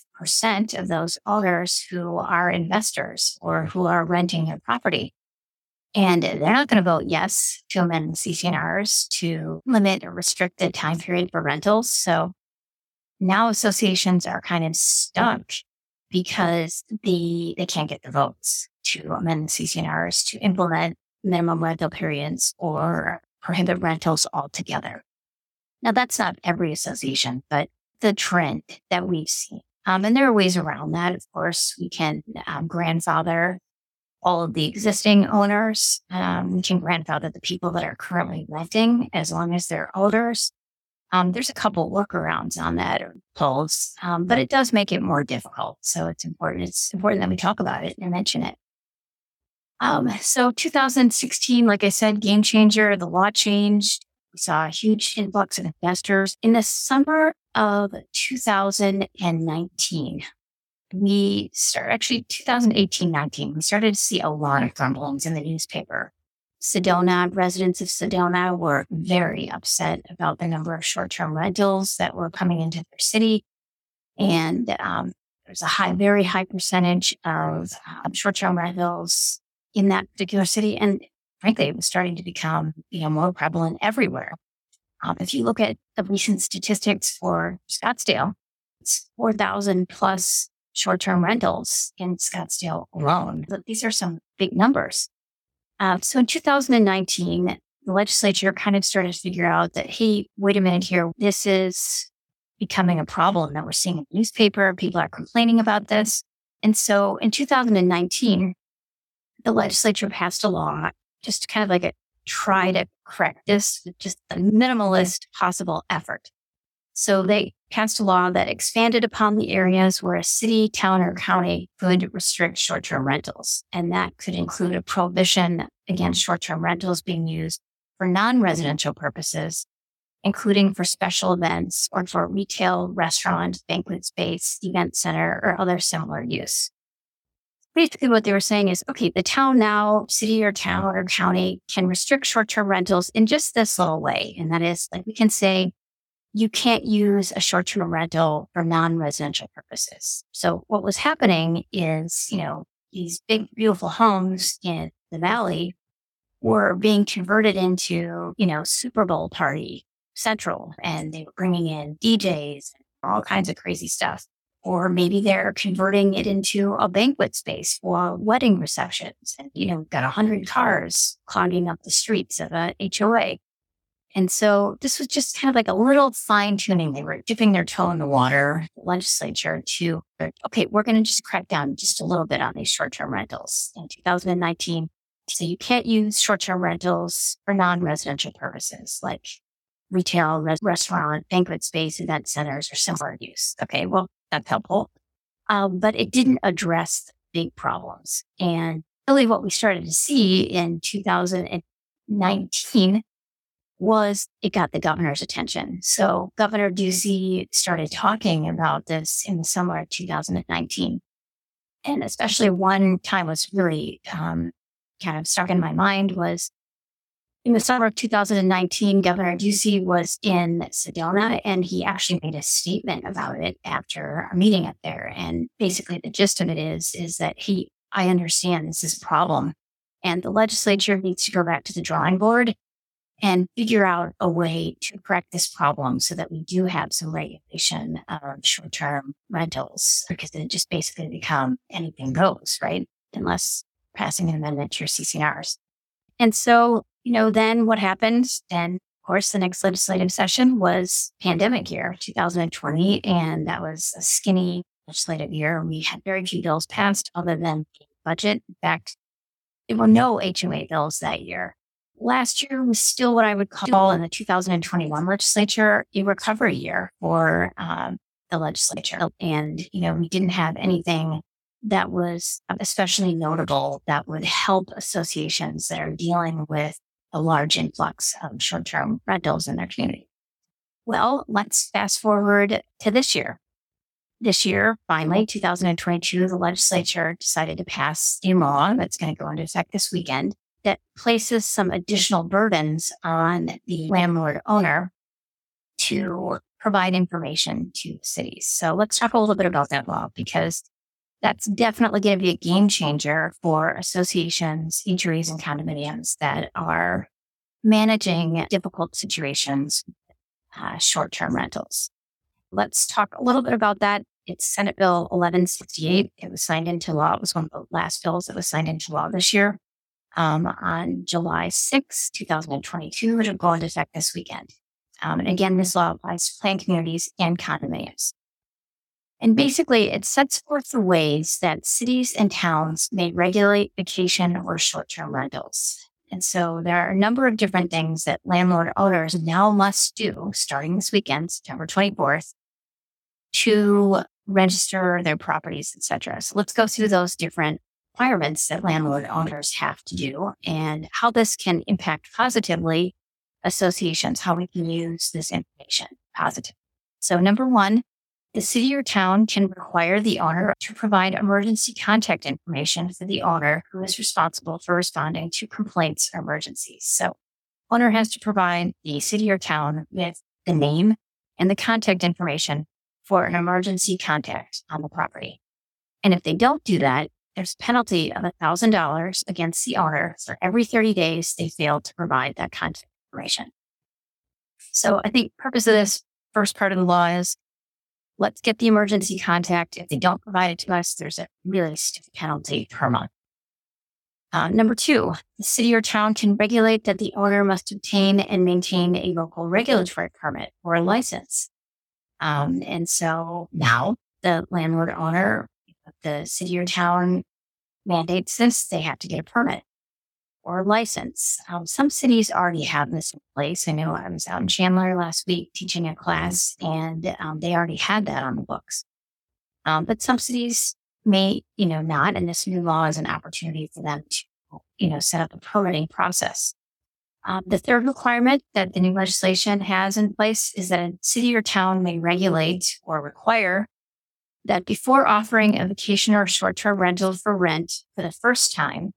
of those owners who are investors or who are renting their property. And they're not going to vote yes to amend CC&Rs to limit or restrict the time period for rentals. So now associations are kind of stuck because the they can't get the votes to amend CC&Rs to implement minimum rental periods or prohibit rentals altogether. Now that's not every association, but the trend that we've seen. Um, and there are ways around that. Of course, we can um, grandfather all of the existing owners. Um, we can grandfather the people that are currently renting as long as they're owners. Um, there's a couple workarounds on that or pulls, um, but it does make it more difficult. So it's important. It's important that we talk about it and mention it. Um, so 2016, like I said, game changer. The law changed. We saw a huge influx of investors in the summer of 2019 we started actually 2018 19, we started to see a lot of grumblings in the newspaper. Sedona, residents of Sedona were very upset about the number of short term rentals that were coming into their city. And um, there's a high, very high percentage of um, short term rentals in that particular city. And frankly, it was starting to become you know, more prevalent everywhere. Um, if you look at the recent statistics for Scottsdale, it's 4,000 plus short term rentals in Scottsdale alone. These are some big numbers. Uh, so in 2019, the legislature kind of started to figure out that, hey, wait a minute here, this is becoming a problem that we're seeing in the newspaper. People are complaining about this. And so in 2019, the legislature passed a law, just kind of like a try to correct this just the minimalist possible effort. So they passed a law that expanded upon the areas where a city, town, or county could restrict short term rentals. And that could include a prohibition against short term rentals being used for non residential purposes, including for special events or for retail, restaurant, banquet space, event center, or other similar use. Basically, what they were saying is okay, the town now, city or town or county can restrict short term rentals in just this little way. And that is like we can say, you can't use a short term rental for non residential purposes. So what was happening is, you know, these big, beautiful homes in the valley were being converted into, you know, Super Bowl party central and they were bringing in DJs and all kinds of crazy stuff. Or maybe they're converting it into a banquet space for wedding receptions. And, you know, got a hundred cars clogging up the streets of a HOA. And so this was just kind of like a little fine tuning. They were dipping their toe in the water, the legislature to, okay, we're going to just crack down just a little bit on these short term rentals in 2019. So you can't use short term rentals for non residential purposes like retail, res- restaurant, banquet space, event centers, or similar use. Okay, well, that's helpful. Um, but it didn't address the big problems. And really what we started to see in 2019 was it got the governor's attention. So Governor Ducey started talking about this in the summer of 2019. And especially one time was really um, kind of stuck in my mind was in the summer of 2019, Governor Ducey was in Sedona and he actually made a statement about it after a meeting up there. And basically the gist of it is, is that he, I understand this is a problem and the legislature needs to go back to the drawing board and figure out a way to correct this problem so that we do have some regulation of short-term rentals because it just basically become anything goes, right? Unless passing an amendment to your CC&Rs. And so, you know, then what happened? Then, of course, the next legislative session was pandemic year, 2020. And that was a skinny legislative year. We had very few bills passed other than budget. In fact, there were no HOA bills that year last year was still what I would call in the 2021 legislature a recovery year for um, the legislature. And, you know, we didn't have anything that was especially notable that would help associations that are dealing with a large influx of short term rentals in their community. Well, let's fast forward to this year. This year, finally, 2022, the legislature decided to pass a law that's going to go into effect this weekend that places some additional burdens on the landlord owner to provide information to cities. So let's talk a little bit about that law because that's definitely going to be a game changer for associations, HOAs, and condominiums that are managing difficult situations, uh, short term rentals. Let's talk a little bit about that. It's Senate Bill 1168. It was signed into law. It was one of the last bills that was signed into law this year um, on July 6, 2022. It'll go into effect this weekend. Um, and again, this law applies to planned communities and condominiums. And basically, it sets forth the ways that cities and towns may regulate vacation or short term rentals. And so there are a number of different things that landlord owners now must do starting this weekend, September 24th, to register their properties, etc. So let's go through those different requirements that landlord owners have to do and how this can impact positively associations, how we can use this information positively. So number one, the city or town can require the owner to provide emergency contact information for the owner who is responsible for responding to complaints or emergencies. So owner has to provide the city or town with the name and the contact information for an emergency contact on the property. And if they don't do that, there's a penalty of $1,000 against the owner for every 30 days they fail to provide that contact information. So I think purpose of this first part of the law is let's get the emergency contact. If they don't provide it to us, there's a really stiff penalty per month. Uh, number two, the city or town can regulate that the owner must obtain and maintain a local regulatory permit or a license. Um, and so now the landlord owner the city or town mandates this, they have to get a permit. or license. Um, some cities already have this in place. I know I was out in Chandler last week teaching a class and um, they already had that on the books. Um, but some cities may, you know, not. And this new law is an opportunity for them to, you know, set up a permitting process. Um, the third requirement that the new legislation has in place is that a city or town may regulate or require that before offering a vacation or short term rental for rent for the first time,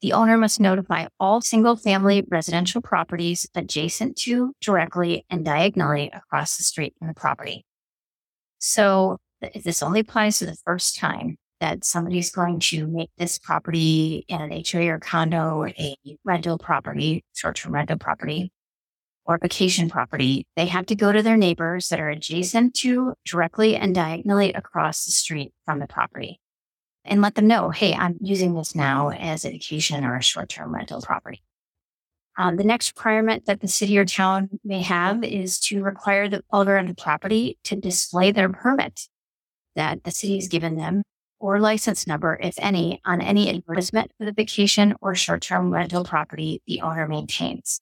the owner must notify all single family residential properties adjacent to, directly, and diagonally across the street from the property. So this only applies to the first time that somebody's going to make this property an HOA or condo a rental property, short term rental property, or vacation property, they have to go to their neighbors that are adjacent to, directly, and diagonally across the street from the property and let them know, hey, I'm using this now as a vacation or a short term rental property. Um, the next requirement that the city or town may have is to require the owner of the property to display their permit that the city has given them or license number, if any, on any advertisement for the vacation or short term rental property the owner maintains.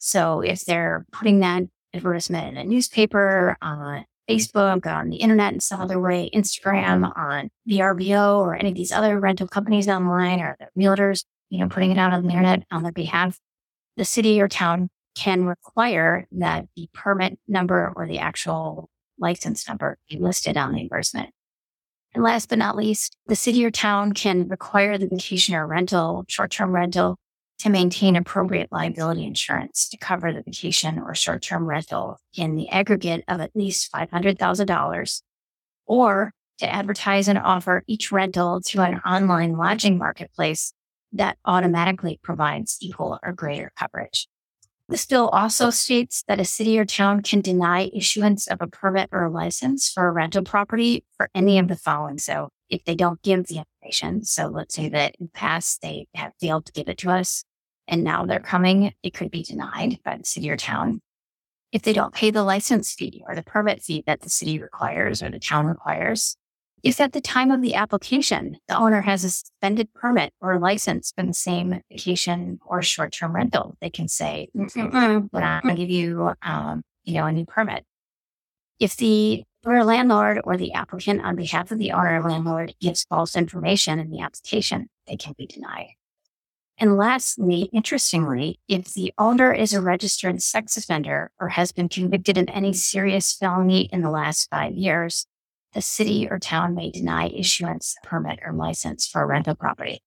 So if they're putting that advertisement in a newspaper, on Facebook, on the internet in some other way, Instagram, on VRBO, or any of these other rental companies online, or the realtors, you know, putting it out on the internet on their behalf, the city or town can require that the permit number or the actual license number be listed on the advertisement. And last but not least, the city or town can require the vacation or rental, short term rental to maintain appropriate liability insurance to cover the vacation or short term rental in the aggregate of at least $500,000 or to advertise and offer each rental to an online lodging marketplace that automatically provides equal or greater coverage. This bill also states that a city or town can deny issuance of a permit or a license for a rental property for any of the following. So if they don't give the information, so let's say that in the past they have failed to give it to us and now they're coming, it could be denied by the city or town. If they don't pay the license fee or the permit fee that the city requires or the town requires, if at the time of the application, the owner has a suspended permit or license for the same vacation or short term rental, they can say, we're not going to give you, um, you know, a new permit. If the owner landlord or the applicant on behalf of the owner or landlord gives false information in the application, they can be denied. And lastly, interestingly, if the owner is a registered sex offender or has been convicted of any serious felony in the last five years, the city or town may deny issuance, permit, or license for a rental property.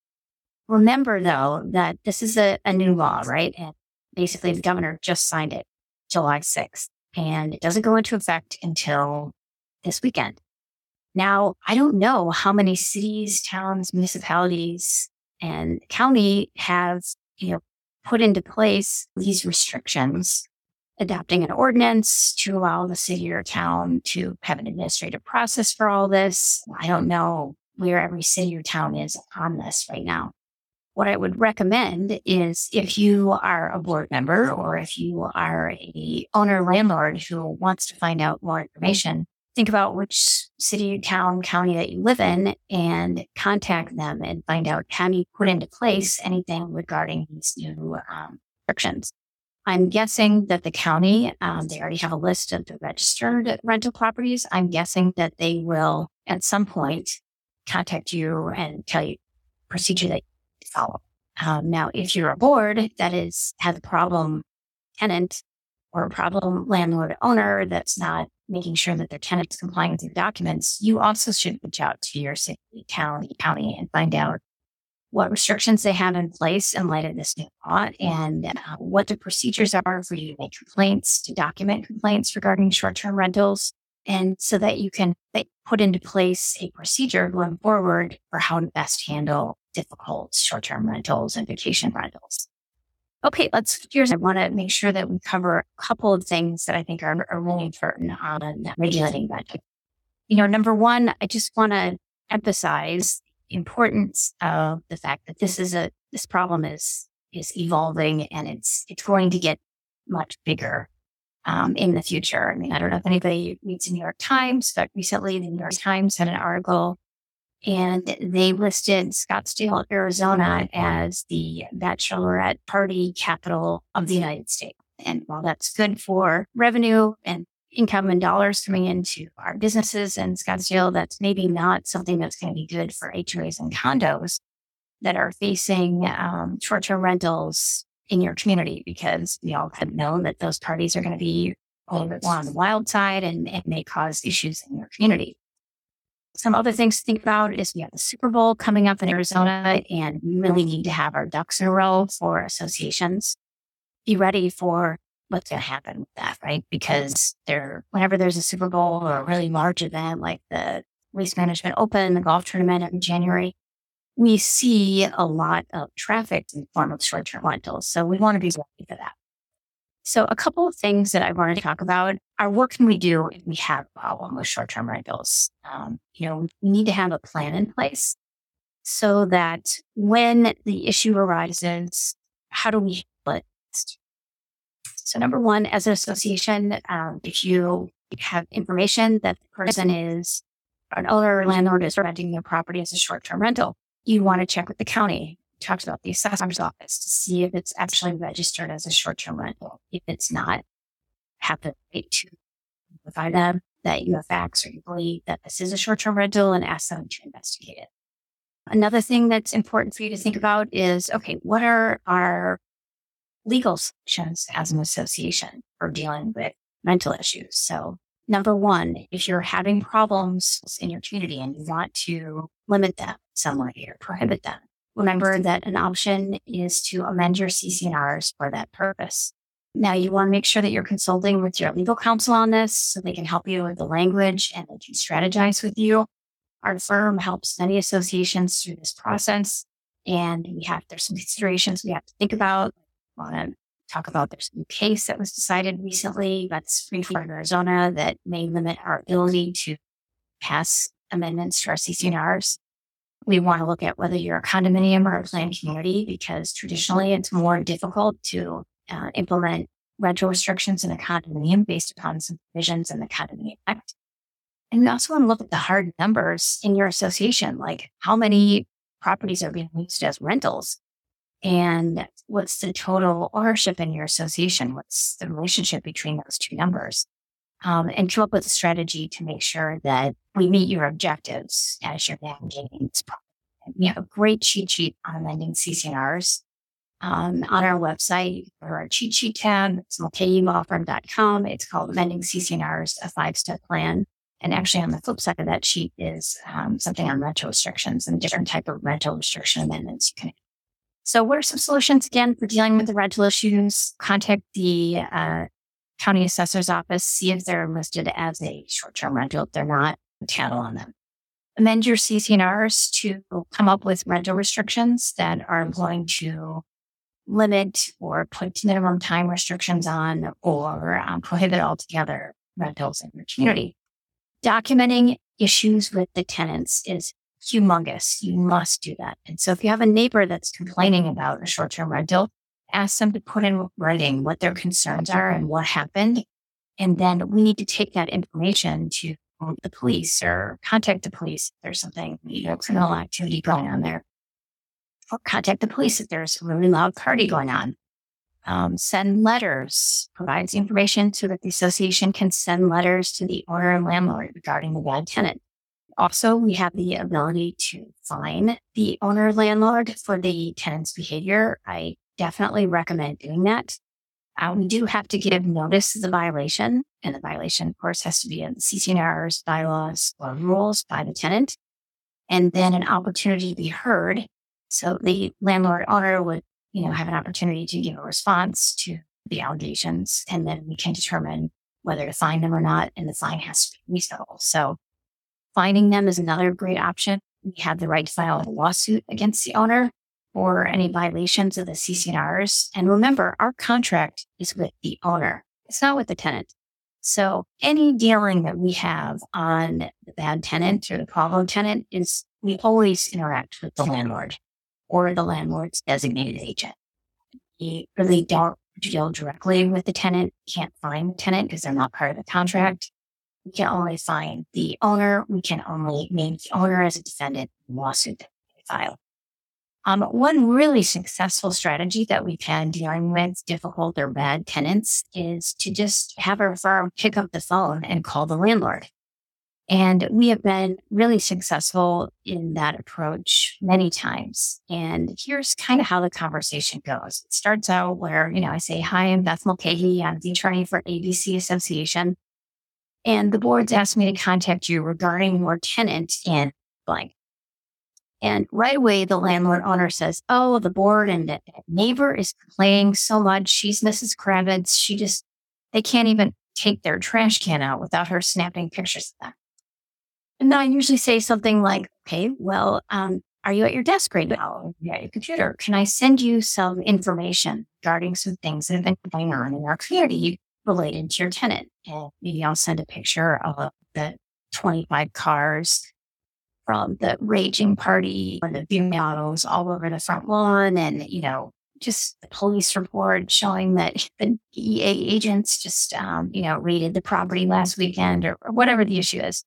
Remember, though, that this is a, a new law, right? And basically, the governor just signed it July 6th, and it doesn't go into effect until this weekend. Now, I don't know how many cities, towns, municipalities, and county has, you know, put into place these restrictions adopting an ordinance to allow the city or town to have an administrative process for all this. I don't know where every city or town is on this right now. What I would recommend is if you are a board member or if you are a owner landlord who wants to find out more information, think about which city, town, county that you live in and contact them and find out how you put into place anything regarding these new um, restrictions. I'm guessing that the county, um, they already have a list of the registered rental properties. I'm guessing that they will at some point contact you and tell you procedure that you follow. Um, now, if you're a board that is has a problem tenant or a problem landlord owner that's not making sure that their tenants complying with your documents, you also should reach out to your city, town, county, and find out what restrictions they have in place in light of this new law and uh, what the procedures are for you to make complaints, to document complaints regarding short term rentals. And so that you can put into place a procedure going forward for how to best handle difficult short term rentals and vacation rentals. Okay, let's here's I want to make sure that we cover a couple of things that I think are, are really important on regulating that. You know, number one, I just want to emphasize importance of the fact that this is a this problem is is evolving and it's it's going to get much bigger um, in the future. I mean, I don't know if anybody reads the New York Times, but recently the New York Times had an article and they listed Scottsdale, Arizona as the bachelorette party capital of the United States. And while that's good for revenue and income and dollars coming into our businesses in Scottsdale, that's maybe not something that's going to be good for HOAs and condos that are facing um, short term rentals in your community because we all have known that those parties are going to be on the wild side and it may cause issues in your community. Some other things to think about is we have the Super Bowl coming up in Arizona, and we really need to have our ducks in a row for associations. Be ready for what's going to happen with that, right? Because there, whenever there's a Super Bowl or a really large event like the Waste Management Open, the golf tournament in January, we see a lot of traffic in the form of short-term rentals. So we want to be ready for that. So a couple of things that I wanted to talk about are what can we do if we have a problem with short-term rentals? Um, you know, we need to have a plan in place so that when the issue arises, how do we handle it? So number one, as an association, um, if you have information that the person is an owner or landlord is renting their property as a short-term rental, you want to check with the county talked about the assessor's office to see if it's actually registered as a short-term rental. If it's not, have the right to notify them that you have facts or you believe that this is a short-term rental and ask them to investigate it. Another thing that's important for you to think about is, okay, what are our legal solutions as an association for dealing with mental issues? So number one, if you're having problems in your community and you want to limit them somewhere or prohibit them, Remember that an option is to amend your CC&Rs for that purpose. Now you want to make sure that you're consulting with your legal counsel on this so they can help you with the language and they can strategize with you. Our firm helps many associations through this process. And we have, there's some considerations we have to think about. I want to talk about there's a new case that was decided recently that's Springfield, Arizona that may limit our ability to pass amendments to our CC&Rs we want to look at whether you're a condominium or a planned community because traditionally it's more difficult to uh, implement rental restrictions in a condominium based upon some provisions in the Condominium Act. And we also want to look at the hard numbers in your association, like how many properties are being used as rentals and what's the total ownership in your association? What's the relationship between those two numbers? Um, and come up with a strategy to make sure that we meet your objectives as you're navigating this problem. We have a great cheat sheet on amending CC&Rs um, on our website or our cheat sheet tab. It's mulcahylawfirm.com. It's called Amending CC&Rs, a five-step plan. And actually on the flip side of that sheet is um, something on rental restrictions and different type of rental restriction amendments you can have. so what are some solutions again for dealing with the rental issues? Contact the uh, county assessor's office, see if they're listed as a short-term rental. If they're not, channel on them. Amend your CC&Rs to come up with rental restrictions that are going to limit or put minimum time restrictions on or um, prohibit altogether rentals in your community. Documenting issues with the tenants is humongous. You must do that. And so if you have a neighbor that's complaining about a short-term rental, ask them to put in writing what their concerns are and what happened. And then we need to take that information to the police or contact the police if there's something, you know, criminal activity going on there. Or contact the police if there's a really loud party going on. Um, send letters, provides information so that the association can send letters to the owner and landlord regarding the bad tenant. Also, we have the ability to fine the owner landlord for the tenant's behavior. I definitely recommend doing that. Uh, we do have to give notice of the violation, and the violation, of course, has to be in CC&Rs, bylaws, or rules by the tenant, and then an opportunity to be heard. So the landlord owner would, you know, have an opportunity to give a response to the allegations, and then we can determine whether to fine them or not, and the fine has to be reasonable. So fining them is another great option. We have the right to file a lawsuit against the owner or any violations of the CC&Rs. And remember, our contract is with the owner. It's not with the tenant. So any dealing that we have on the bad tenant or the problem tenant is we always interact with the landlord or the landlord's designated agent. We really don't deal directly with the tenant, can't find the tenant because they're not part of the contract. we can only find the owner. We can only name the owner as a defendant in the lawsuit that we file. Um, one really successful strategy that we've had dealing with difficult or bad tenants is to just have our firm pick up the phone and call the landlord. And we have been really successful in that approach many times. And here's kind of how the conversation goes. It starts out where, you know, I say, Hi, I'm Beth Mulcahy. I'm the attorney for ABC Association. And the board's asked me to contact you regarding your tenant in blank. And right away, the landlord owner says, Oh, the board and the neighbor is complaining so much. She's Mrs. Kravitz. She just, they can't even take their trash can out without her snapping pictures of them. And I usually say something like, okay, well, um, are you at your desk right now? Yeah, your computer. Can I send you some information regarding some things that have been going on in our community related to your tenant? And maybe I'll send a picture of the 25 cars from the raging party and the view models all over the front lawn and, you know, just the police report showing that the DEA agents just, um, you know, raided the property last weekend or, or whatever the issue is.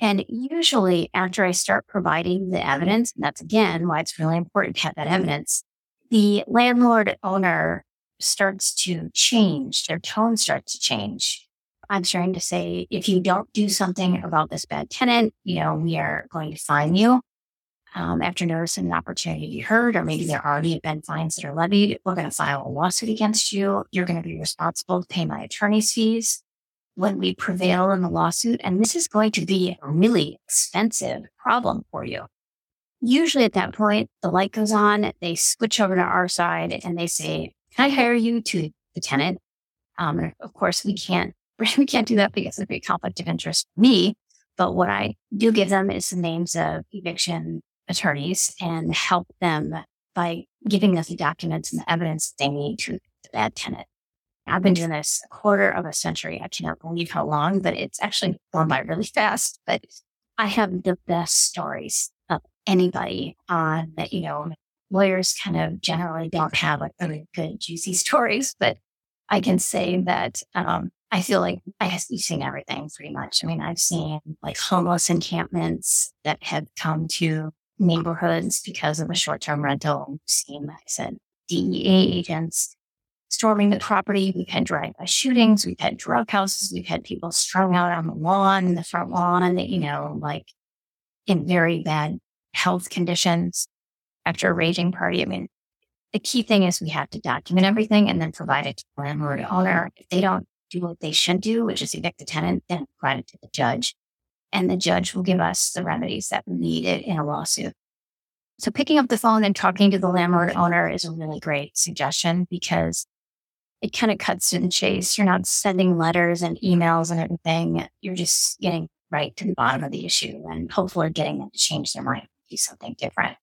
And usually after I start providing the evidence, and that's again why it's really important to have that evidence, the landlord owner starts to change, their tone starts to change. I'm starting to say, if you don't do something about this bad tenant, you know, we are going to fine you. Um, after noticing an opportunity to be heard, or maybe there already have been fines that are levied, we're going to file a lawsuit against you. You're going to be responsible to pay my attorney's fees when we prevail in the lawsuit. And this is going to be a really expensive problem for you. Usually at that point, the light goes on, they switch over to our side and they say, can I hire you to the tenant? Um, of course, we can't, we can't do that because it'd be a conflict of interest for me. But what I do give them is the names of eviction attorneys and help them by giving us the documents and the evidence they need to the bad tenant. I've been doing this a quarter of a century. I cannot believe how long, but it's actually gone by really fast. But I have the best stories of anybody on that, you know, lawyers kind of generally don't have like really good, juicy stories, but I can say that um, I feel like I have seen everything pretty much. I mean, I've seen like homeless encampments that have come to neighborhoods because of a short term rental. Seen, like I said, DEA agents storming the property. We've had drive-by shootings. We've had drug houses. We've had people strung out on the lawn, the front lawn, you know, like in very bad health conditions after a raging party. I mean, the key thing is we have to document everything and then provide it to the landlord owner. If they don't do what they should do, which is evict the tenant, then provide it to the judge. And the judge will give us the remedies that we need in a lawsuit. So picking up the phone and talking to the landlord owner is a really great suggestion because it kind of cuts to the chase. You're not sending letters and emails and everything. You're just getting right to the bottom of the issue and hopefully getting them to change their mind, do something different.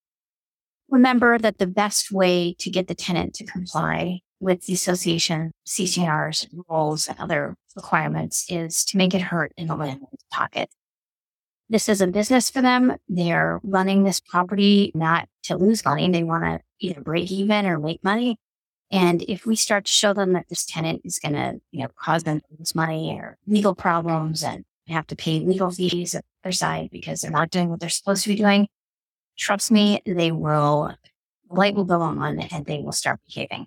Remember that the best way to get the tenant to comply with the association CC&R's rules and other requirements is to make it hurt in the landlord's pocket. This is a business for them. They're running this property not to lose money. They want to either break even or make money. And if we start to show them that this tenant is going to, you know, cause them to lose money or legal problems and have to pay legal fees at their side because they're not doing what they're supposed to be doing, trust me, they will, light will go on and they will start behaving.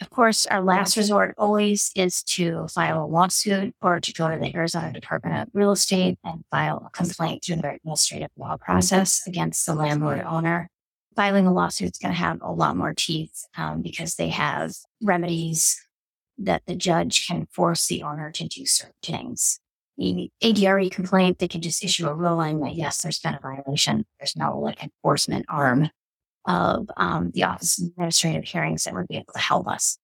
Of course, our last resort always is to file a lawsuit or to go to the Arizona Department of Real Estate and file a complaint through the administrative law process against the landlord owner filing a lawsuit is going to have a lot more teeth um, because they have remedies that the judge can force the owner to do certain things. The ADRE complaint, they can just issue a ruling that yes, there's been a violation. There's no like enforcement arm of um, the Office of Administrative Hearings that would be able to help us.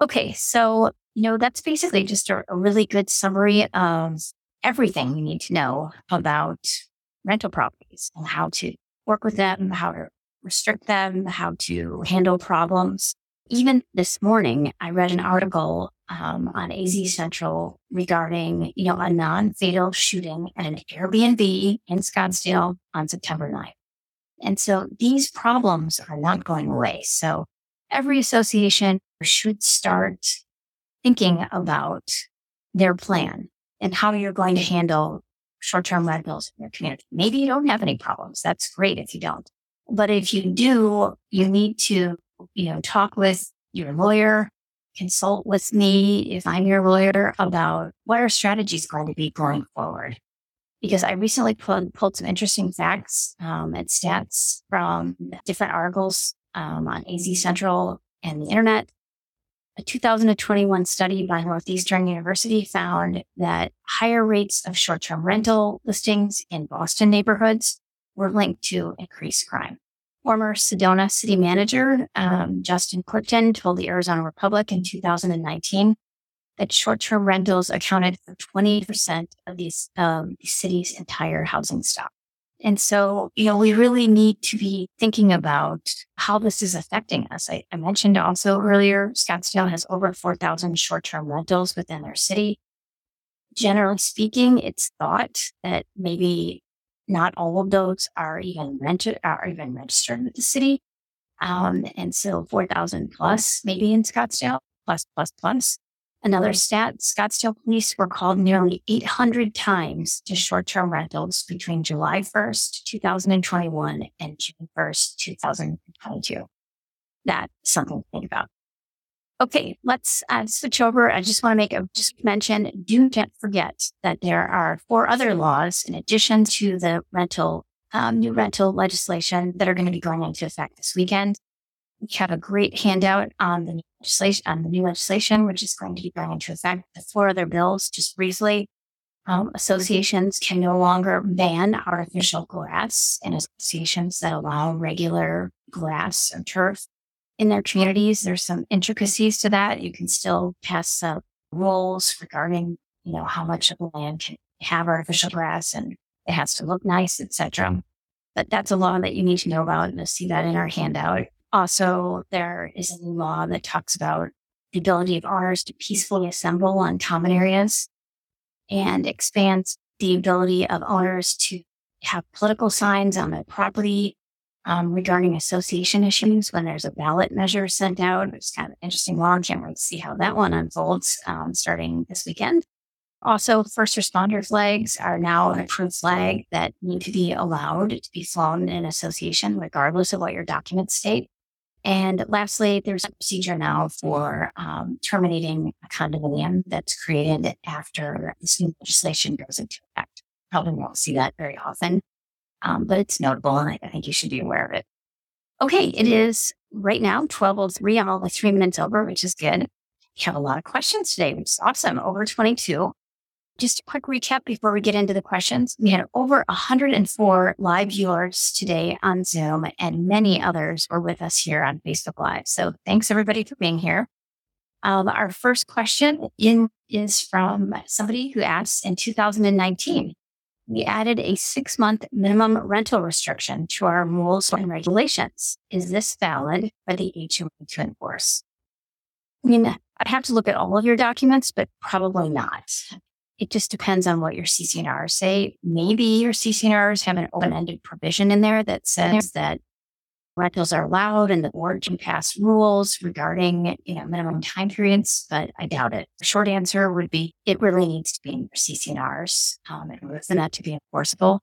Okay, so you know that's basically just a, a really good summary of everything you need to know about rental properties and how to work with them, how to restrict them, how to handle problems. Even this morning, I read an article um, on AZ Central regarding, you know, a non-fatal shooting at an Airbnb in Scottsdale on September 9th. And so these problems are not going away. So every association should start thinking about their plan and how you're going to handle short-term rentals in your community. Maybe you don't have any problems. That's great if you don't. But if you do, you need to, you know, talk with your lawyer, consult with me if I'm your lawyer about what our strategy is going to be going forward. Because I recently pulled, pulled some interesting facts um, and stats from different articles um, on AZ Central and the internet a 2021 study by Northeastern University found that higher rates of short term rental listings in Boston neighborhoods were linked to increased crime. Former Sedona city manager um, Justin Clifton told the Arizona Republic in 2019 that short term rentals accounted for 20% of these, um, city's entire housing stock. And so, you know, we really need to be thinking about how this is affecting us. I, I mentioned also earlier, Scottsdale has over 4,000 short term rentals within their city. Generally speaking, it's thought that maybe not all of those are even rented, are even registered with the city. Um, and so 4,000 plus maybe in Scottsdale, plus, plus, plus. Another stat Scottsdale police were called nearly 800 times to short term rentals between July 1st, 2021 and June 1st, 2022. That's something to think about. Okay, let's uh, switch over. I just want to make a just mention do not forget that there are four other laws in addition to the rental, um, new rental legislation that are going to be going into effect this weekend. We have a great handout on the legislation, on the new legislation, which is going to be going into effect. The four other bills, just briefly, um, associations can no longer ban artificial grass and associations that allow regular grass or turf in their communities. There's some intricacies to that. You can still pass uh, rules regarding, you know, how much of the land can have artificial grass and it has to look nice, etc. But that's a law that you need to know about. And you'll see that in our handout. Also, there is a new law that talks about the ability of owners to peacefully assemble on common areas and expands the ability of owners to have political signs on the property um, regarding association issues when there's a ballot measure sent out. It's kind of interesting law. I can't wait to see how that one unfolds um, starting this weekend. Also, first responder flags are now an approved flag that need to be allowed to be flown in association, regardless of what your documents state. And lastly, there's a procedure now for um, terminating a condominium that's created after this new legislation goes into effect. Probably won't see that very often, um, but it's notable, and I, I think you should be aware of it. Okay, it is right now 12:03. I'm only three minutes over, which is good. We have a lot of questions today, which is awesome. Over 22. Just a quick recap before we get into the questions. We had over 104 live viewers today on Zoom, and many others were with us here on Facebook Live. So thanks everybody for being here. Um, our first question in, is from somebody who asked in 2019, we added a six month minimum rental restriction to our rules and regulations. Is this valid for the HOA to enforce? I mean, I'd have to look at all of your documents, but probably not. It just depends on what your CC&Rs say. Maybe your CC&Rs have an open-ended provision in there that says that rentals are allowed and the board can pass rules regarding, you know, minimum time periods, but I doubt it. The short answer would be it really needs to be in your CC&Rs um, in order for that to be enforceable.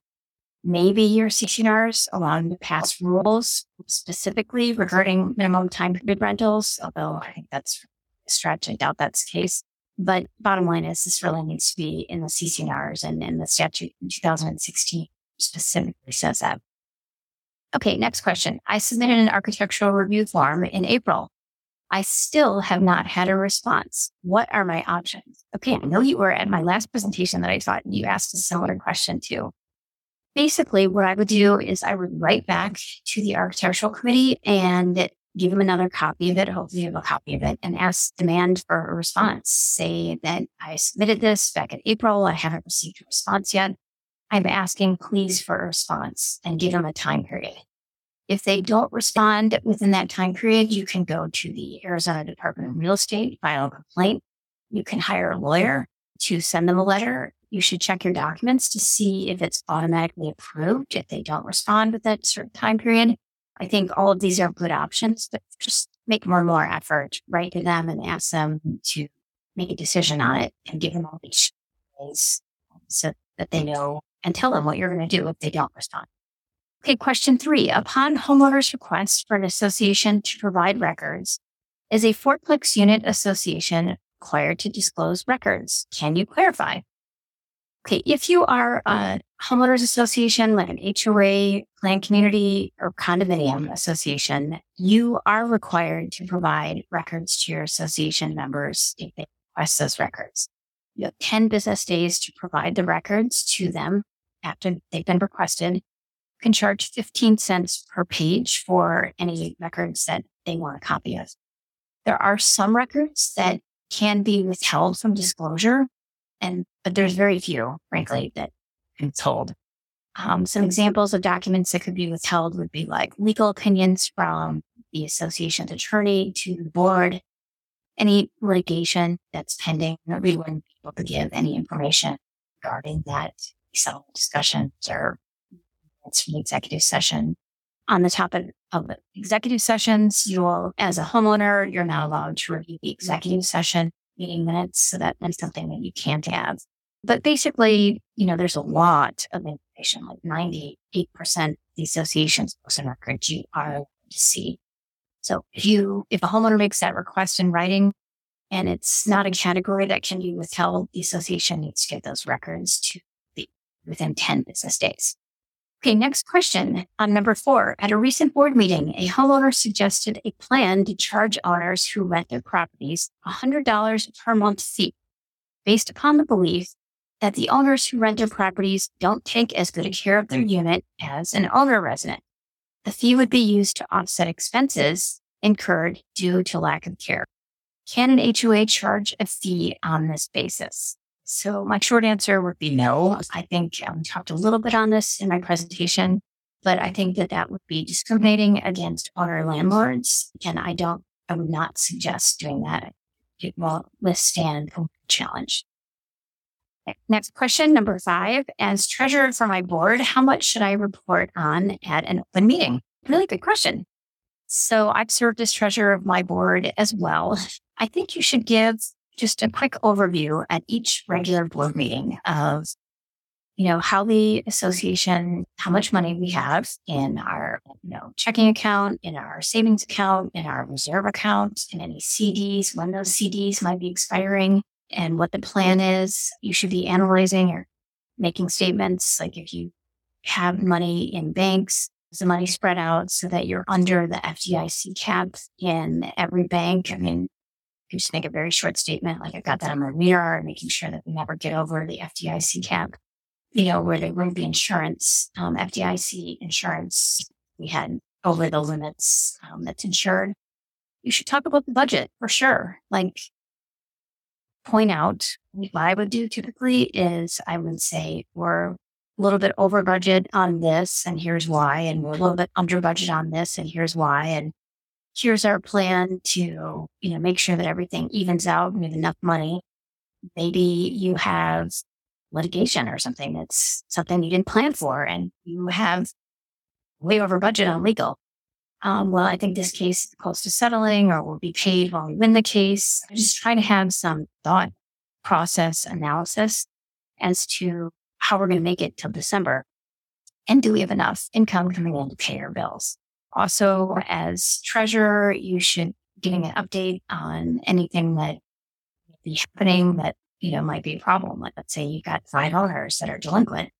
Maybe your CC&Rs allow you to pass rules specifically regarding minimum time period rentals, although I think that's a stretch. I doubt that's the case. But bottom line is this really needs to be in the CC&Rs and, and the statute in 2016 specifically says that. Okay, next question. I submitted an architectural review form in April. I still have not had a response. What are my options? Okay, I know you were at my last presentation that I thought you asked a similar question too. Basically, what I would do is I would write back to the architectural committee and give them another copy of it. Hopefully you have a copy of it and ask demand for a response. Say that I submitted this back in April. I haven't received a response yet. I'm asking please for a response and give them a time period. If they don't respond within that time period, you can go to the Arizona Department of Real Estate, file a complaint. You can hire a lawyer to send them a letter. You should check your documents to see if it's automatically approved if they don't respond within a certain time period. I think all of these are good options, but just make more and more effort, write to them and ask them to make a decision on it and give them all these um, so that they know and tell them what you're going to do if they don't respond. Okay, question three. Upon homeowner's request for an association to provide records, is a fourplex unit association required to disclose records? Can you clarify? Okay, if you are a homeowners association, like an HOA, planned community, or condominium association, you are required to provide records to your association members if they request those records. You have 10 business days to provide the records to them after they've been requested. You can charge 15 cents per page for any records that they want a copy of. There are some records that can be withheld from disclosure and but there's very few, frankly, that can told. Um, some examples of documents that could be withheld would be like legal opinions from the association's attorney to the board, any litigation that's pending. Nobody wouldn't be able to give any information regarding that settlement discussions or it's from the executive session. On the topic of the executive sessions, you'll, as a homeowner, you're not allowed to review the executive session meeting minutes. So that, that's something that you can't have. But basically, you know, there's a lot of information, like 98% of the association's books and records you are to see. So if you, if a homeowner makes that request in writing and it's not a category that can be withheld, the association needs to get those records to the within 10 business days. Okay, next question on number four. At a recent board meeting, a homeowner suggested a plan to charge owners who rent their properties $100 per month fee based upon the belief that the owners who rent their properties don't take as good a care of their unit as an owner resident. The fee would be used to offset expenses incurred due to lack of care. Can an HOA charge a fee on this basis? So my short answer would be no. I think I um, talked a little bit on this in my presentation, but I think that that would be discriminating against owner landlords. And I don't, I would not suggest doing that. It won't withstand a challenge. Next question, number five. As treasurer for my board, how much should I report on at an open meeting? Really good question. So I've served as treasurer of my board as well. I think you should give just a quick overview at each regular board meeting of, you know, how the association, how much money we have in our, you know, checking account, in our savings account, in our reserve account, in any CDs, when those CDs might be expiring and what the plan is. You should be analyzing or making statements. Like if you have money in banks, is the money spread out so that you're under the FDIC cap in every bank? I mean, you just make a very short statement, like I've got that on my mirror, making sure that we never get over the FDIC cap, you know, where they wouldn't be insurance, um, FDIC insurance, we had over the limits um, that's insured. You should talk about the budget for sure. Like, point out what I would do typically is I would say we're a little bit over budget on this, and here's why, and we're a little bit under budget on this, and here's why, and here's our plan to, you know, make sure that everything evens out We have enough money. Maybe you have litigation or something that's something you didn't plan for and you have way over budget on legal. Um, well, I think this case is close to settling or will be paid while we win the case. I just try to have some thought process analysis as to how we're going to make it till December. And do we have enough income coming in to pay our bills? Also, as treasurer, you should getting an update on anything that be happening that you know might be a problem. Like let's say you've got five owners that are delinquent,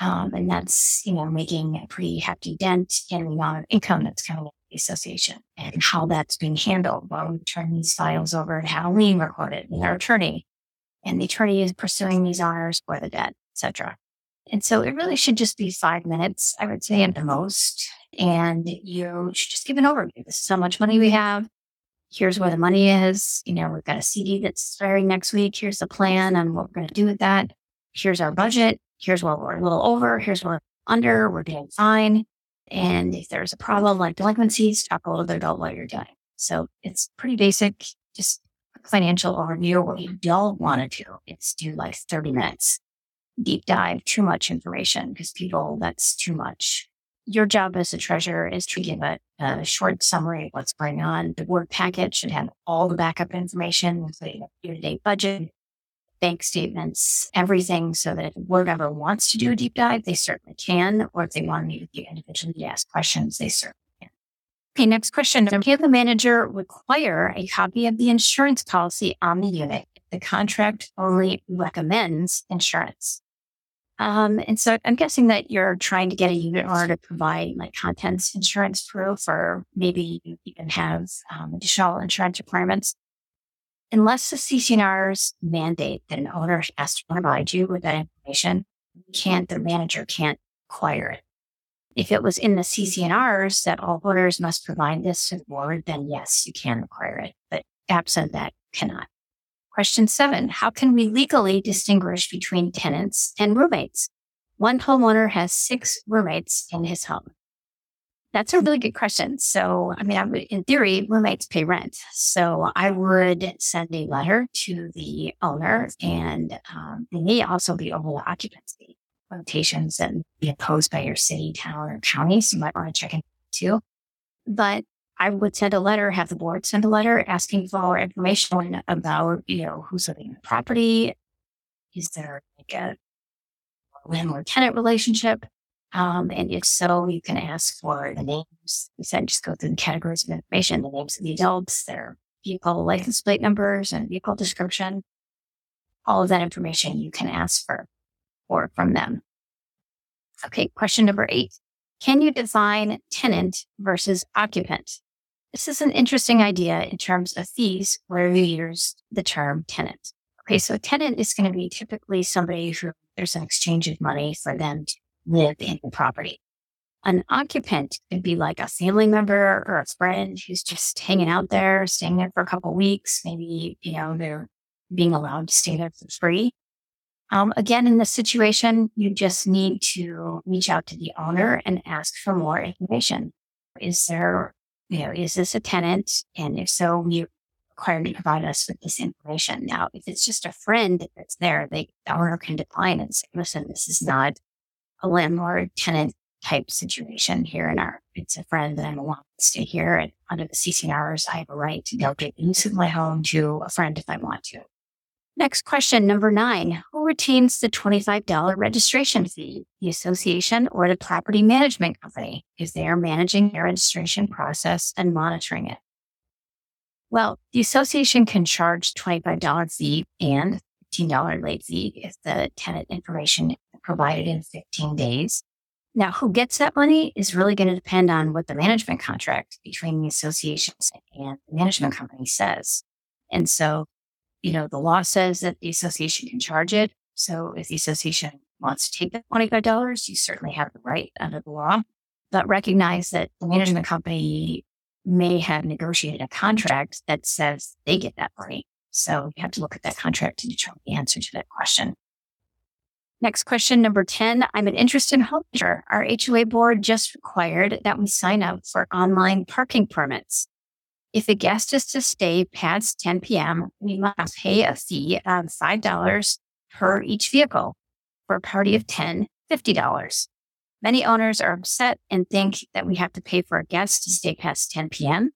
um, and that's you know making a pretty hefty dent in the amount of income that's coming into the association and how that's being handled while we turn these files over to have lien recorded with our attorney, and the attorney is pursuing these owners for the debt, etc. And so it really should just be five minutes, I would say, at the most. And you should just give an overview. This is how much money we have. Here's where the money is. You know, we've got a CD that's expiring next week. Here's the plan on what we're going to do with that. Here's our budget. Here's what we're a little over. Here's what we're under. We're doing fine. And if there's a problem like delinquencies, talk a little bit about what you're doing. So it's pretty basic, just financial overview. What you don't want to do is do like 30 minutes deep dive too much information because people, that's too much. Your job as a treasurer is to give a, a short summary of what's going on. The board packet should have all the backup information, including a year to date budget, bank statements, everything so that if the board member wants to do a deep dive, they certainly can. Or if they want to meet with you individually to ask questions, they certainly can. Okay, next question. Can the manager require a copy of the insurance policy on the unit if the contract only recommends insurance? Um, and so I'm guessing that you're trying to get a owner to provide like contents insurance proof, or maybe you even have um, additional insurance requirements. Unless the CC&Rs mandate that an owner has to provide you with that information, can't the manager can't acquire it. If it was in the CC&Rs that all owners must provide this to board, then yes, you can acquire it. But absent that, cannot. Question seven How can we legally distinguish between tenants and roommates? One homeowner has six roommates in his home. That's a really good question. So, I mean, I would, in theory, roommates pay rent. So I would send a letter to the owner and um, they may also be over occupancy limitations and be imposed by your city, town, or county. So you might want to check in too. But I would send a letter, have the board send a letter asking for information about, you know, who's living in the property. Is there like a landlord tenant relationship? Um, and if so, you can ask for the names. You said just go through the categories of information, the names of the adults, their vehicle license plate numbers and vehicle description. All of that information you can ask for or from them. Okay, question number eight. Can you define tenant versus occupant? This is an interesting idea in terms of fees where we use the term tenant. Okay, so tenant is going to be typically somebody who there's an exchange of money for them to live in the property. An occupant could be like a family member or a friend who's just hanging out there, staying there for a couple weeks. Maybe, you know, they're being allowed to stay there for free. Um, again, in this situation, you just need to reach out to the owner and ask for more information. Is there you know, is this a tenant? And if so, we required to provide us with this information. Now, if it's just a friend that's there, they, the owner can decline and say, listen, this is not a landlord tenant type situation here in our, it's a friend that I want to stay here. And under the CC&Rs, I have a right to delegate use of my home to a friend if I want to. Next question, number nine. Who retains the $25 registration fee? The association or the property management company if they are managing the registration process and monitoring it? Well, the association can charge $25 fee and $15 late fee if the tenant information is provided in 15 days. Now, who gets that money is really going to depend on what the management contract between the associations and the management company says. And so you know, the law says that the association can charge it. So if the association wants to take the $25, you certainly have the right under the law. But recognize that the management company may have negotiated a contract that says they get that money. So you have to look at that contract to determine the answer to that question. Next question, number 10. I'm an interested homeowner. Our HOA board just required that we sign up for online parking permits. If a guest is to stay past 10 p.m., we must pay a fee of $5 per each vehicle. For a party of 10, $50. Many owners are upset and think that we have to pay for a guest to stay past 10 p.m.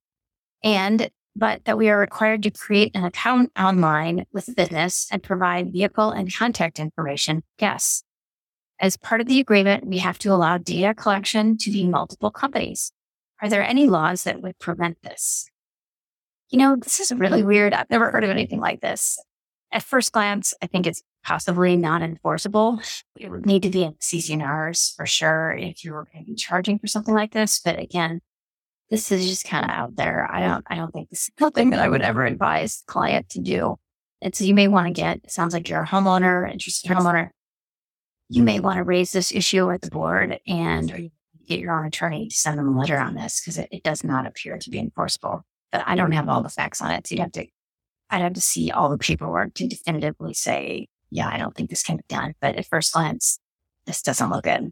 and but that we are required to create an account online with business and provide vehicle and contact information for guests. As part of the agreement, we have to allow data collection to be multiple companies. Are there any laws that would prevent this? You know, this is really weird. I've never heard of anything like this. At first glance, I think it's possibly not enforceable. It would need to be in CC&Rs for sure if you were going to be charging for something like this. But again, this is just kind of out there. I don't, I don't think this is something that I would ever advise client to do. And so you may want to get, it sounds like you're a homeowner, interested homeowner. You may want to raise this issue at the board and get your own attorney to send them a letter on this because it, it does not appear to be enforceable Uh, I don't have all the facts on it. So you have to, I'd have to see all the paperwork to definitively say, yeah, I don't think this can be done. But at first glance, this doesn't look good.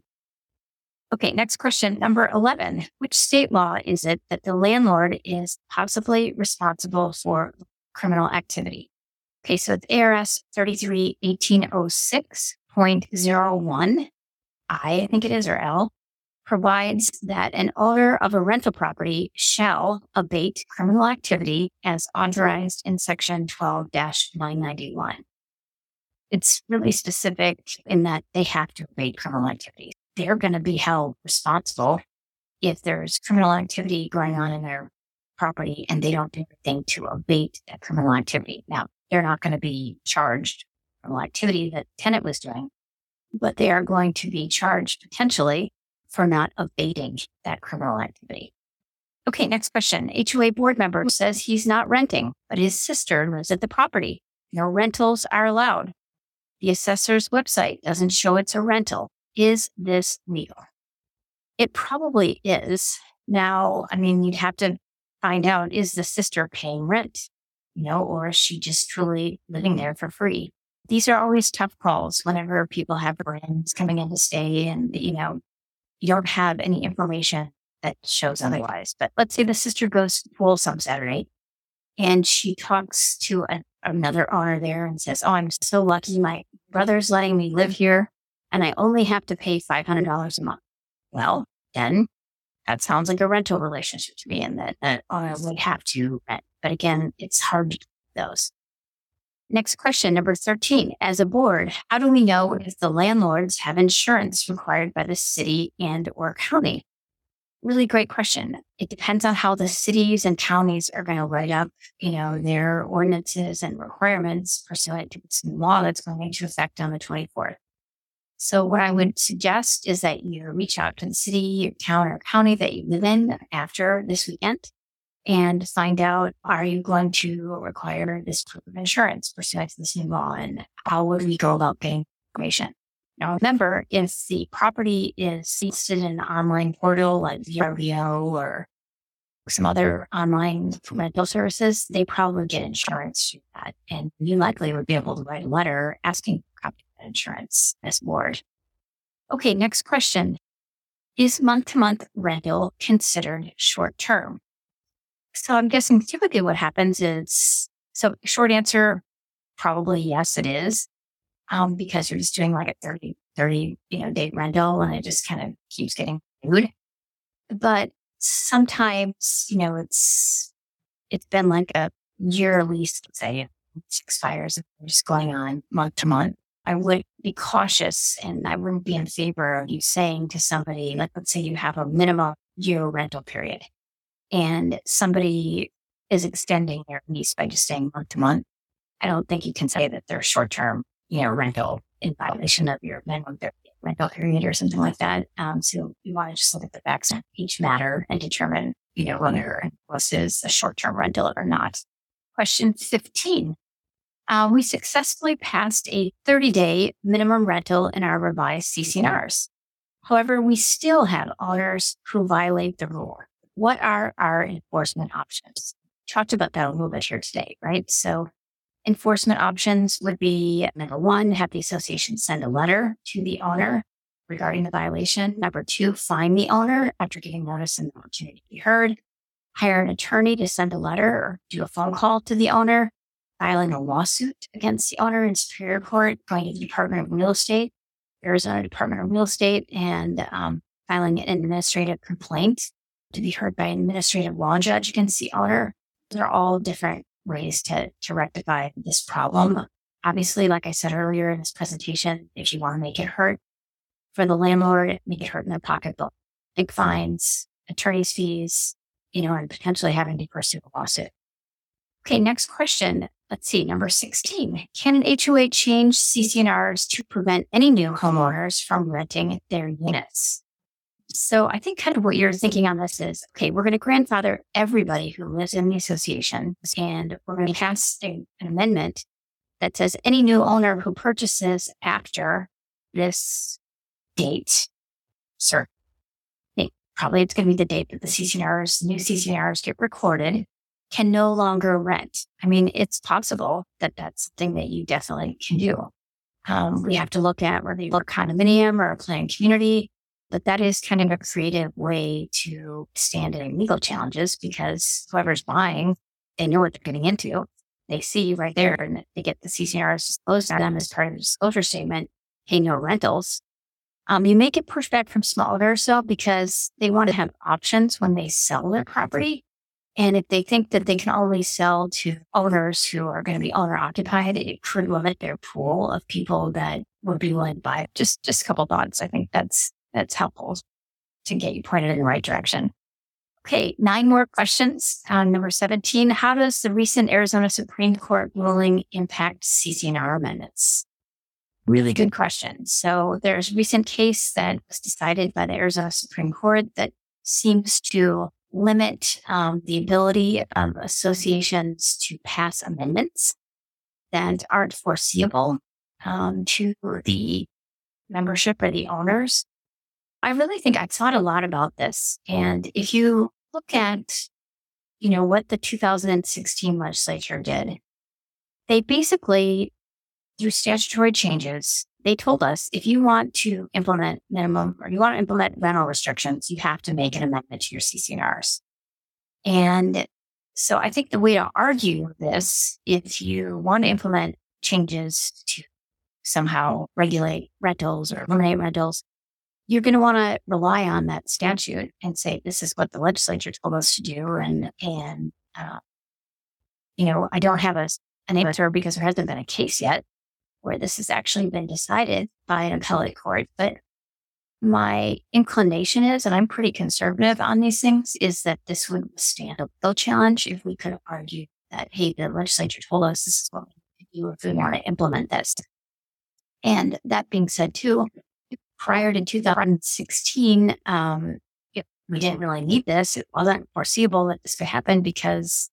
Okay, next question. Number 11. Which state law is it that the landlord is possibly responsible for criminal activity? Okay, so it's ARS 33 1806.01. I, I think it is, or L provides that an owner of a rental property shall abate criminal activity as authorized in section 12 991. it's really specific in that they have to abate criminal activity. They're going to be held responsible if there's criminal activity going on in their property and they don't do anything to abate that criminal activity. Now, they're not going to be charged criminal activity that tenant was doing, but they are going to be charged potentially for not abating that criminal activity. Okay, next question. HOA board member says he's not renting, but his sister lives at the property. No rentals are allowed. The assessor's website doesn't show it's a rental. Is this legal? It probably is. Now, I mean, you'd have to find out is the sister paying rent, you know, or is she just truly living there for free? These are always tough calls whenever people have friends coming in to stay and, you know, you don't have any information that shows otherwise. But let's say the sister goes to pool some Saturday and she talks to a, another owner there and says, Oh, I'm so lucky. My brother's letting me live here and I only have to pay $500 a month. Well, then that sounds like a rental relationship to me and that, that owner would have to rent. But again, it's hard to do those. Next question, number 13. As a board, how do we know if the landlords have insurance required by the city and or county? Really great question. It depends on how the cities and counties are going to write up, you know, their ordinances and requirements pursuant to this law that's going into effect on the 24th. So what I would suggest is that you reach out to the city, or town, or county that you live in after this weekend and find out are you going to require this proof of insurance pursuant to this new law and how would we go about getting information? Now remember, if the property is listed in an online portal like VRBO or some other online rental services, they probably get insurance through that. And you likely would be able to write a letter asking for insurance as board. Okay, next question. Is month to month rental considered short term? So I'm guessing typically what happens is, so short answer, probably yes, it is. Um, because you're just doing like a 30, 30, you know, day rental and it just kind of keeps getting renewed. But sometimes, you know, it's, it's been like a year lease, let's say six fires just going on month to month. I would be cautious and I wouldn't be in favor of you saying to somebody, like, let's say you have a minimum year rental period and somebody is extending their lease by just staying month to month, I don't think you can say that they're short term, you know, rental in violation of your minimum rental period or something like that. Um, so you want to just look at the facts of each matter and determine, you know, whether this is a short term rental or not. Question 15. Uh, we successfully passed a 30 day minimum rental in our revised CC&Rs. However, we still have owners who violate the rule what are our enforcement options? Talked about that a little bit here today, right? So enforcement options would be number one, have the association send a letter to the owner regarding the violation. Number two, find the owner after giving notice and opportunity to be heard. Hire an attorney to send a letter or do a phone call to the owner. Filing a lawsuit against the owner in Superior Court, going to the Department of Real Estate, Arizona Department of Real Estate, and um, filing an administrative complaint to be heard by an administrative law judge against the owner. They're all different ways to, to rectify this problem. Obviously, like I said earlier in this presentation, if you want to make it hurt for the landlord, make it hurt in their pocketbook. Big fines, attorney's fees, you know, and potentially having to pursue a lawsuit. Okay, next question. Let's see, number 16. Can an HOA change CC&Rs to prevent any new homeowners from renting their units? So I think kind of what you're thinking on this is, okay, we're going to grandfather everybody who lives in the association and we're going to pass an amendment that says any new owner who purchases after this date, sir, I think probably it's going to be the date that the CC&Rs, new CC&Rs get recorded, can no longer rent. I mean, it's possible that that's something that you definitely can do. Um, we have to look at whether you condominium or a planned community but that is kind of a creative way to stand in legal challenges because whoever's buying, they know what they're getting into. They see right there and they get the CC&Rs disclosed to them as part of the disclosure statement, hey, no rentals. Um, you make it push back from smaller so because they want to have options when they sell their property. And if they think that they can only sell to owners who are going to be owner occupied, it could limit their pool of people that would be willing to buy. Just just a couple thoughts. I think that's that's helpful to get you pointed in the right direction. Okay, nine more questions. Uh, number 17, how does the recent Arizona Supreme Court ruling impact CC&R amendments? Really good question. So there's a recent case that was decided by the Arizona Supreme Court that seems to limit um, the ability of associations to pass amendments that aren't foreseeable um, to the membership or the owners. I really think I thought a lot about this. And if you look at, you know, what the 2016 legislature did, they basically, through statutory changes, they told us if you want to implement minimum or you want to implement rental restrictions, you have to make an amendment to your CC&Rs. And so I think the way to argue this, if you want to implement changes to somehow regulate rentals or eliminate rentals, you're going to want to rely on that statute and say, this is what the legislature told us to do. And, and, uh, you know, I don't have a, an answer because there hasn't been a case yet where this has actually been decided by an appellate court. But my inclination is, and I'm pretty conservative on these things, is that this would stand a bill challenge if we could argue that, hey, the legislature told us this is what we do if we want to implement this. And that being said, too, prior to 2016, um, we didn't really need this. It wasn't foreseeable that this could happen because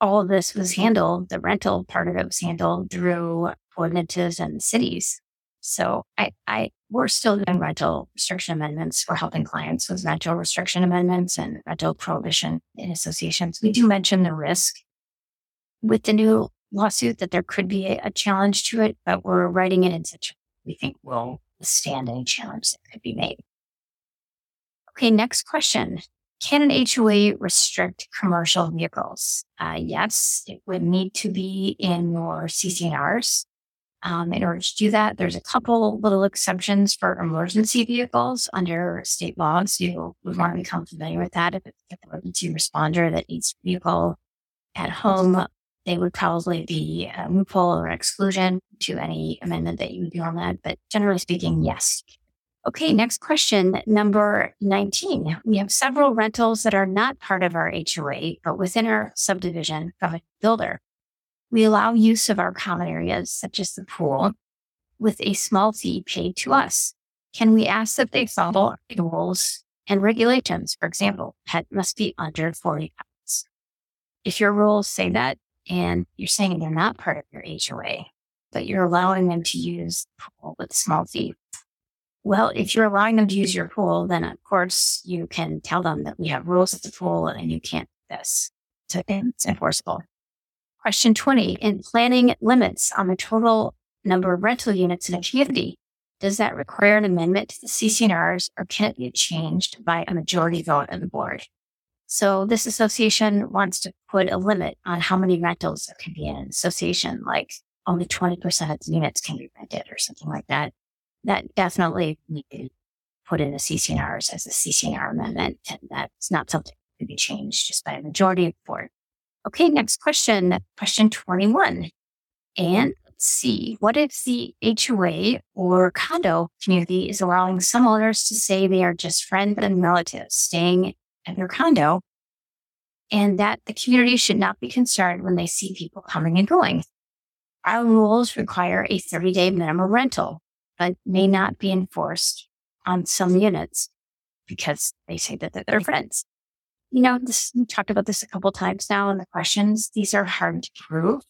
all of this was handled, the rental part of it was handled through ordinances and cities. So I, I, we're still doing rental restriction amendments. We're helping clients with rental restriction amendments and rental prohibition in associations. We do mention the risk with the new lawsuit that there could be a, a challenge to it, but we're writing it in such we think will withstand any challenge that could be made. Okay, next question. Can an HOA restrict commercial vehicles? Uh, yes, it would need to be in your CC&Rs. Um, in order to do that, there's a couple little exceptions for emergency vehicles under state laws. You would want to become familiar with that. If it's an emergency responder that needs a vehicle at home, they would probably be a loophole or exclusion to any amendment that you would do on that. But generally speaking, yes. Okay, next question, number 19. We have several rentals that are not part of our HOA, but within our subdivision a builder. We allow use of our common areas, such as the pool, with a small fee paid to us. Can we ask that they follow the rules and regulations? For example, pet must be under 40 pounds. If your rules say that and you're saying they're not part of your HOA, but you're allowing them to use the pool with small fee. Well, if you're allowing them to use your pool, then of course you can tell them that we have rules at the pool and you can't do this. So it's enforceable. Question 20. In planning limits on the total number of rental units in a community, does that require an amendment to the CC&Rs or can it be changed by a majority vote of the board? So this association wants to put a limit on how many rentals there can be in an association, like only 20% of the units can be rented or something like that. That definitely need to put in the CC&Rs as a CC&R amendment. And that's not something that can be changed just by a majority of the board. Okay, next question, question 21. And let's see, what if the HOA or condo community is allowing some owners to say they are just friends and relatives staying your condo and that the community should not be concerned when they see people coming and going? Our rules require a 30 day minimum rental, but may not be enforced on some units because they say that they're friends you know, this, we talked about this a couple times now in the questions. These are hard to prove.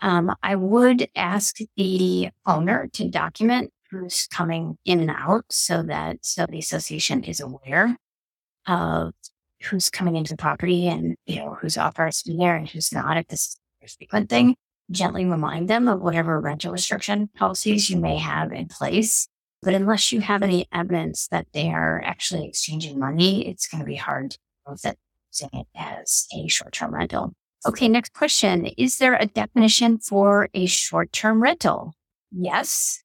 Um, I would ask the owner to document who's coming in and out so that so the association is aware of who's coming into the property and you know who's authorized to be there and who's not. If this is frequent thing, gently remind them of whatever rental restriction policies you may have in place. But unless you have any evidence that they are actually exchanging money, it's going to be hard to prove that using it as a short-term rental. Okay, next question. Is there a definition for a short-term rental? Yes.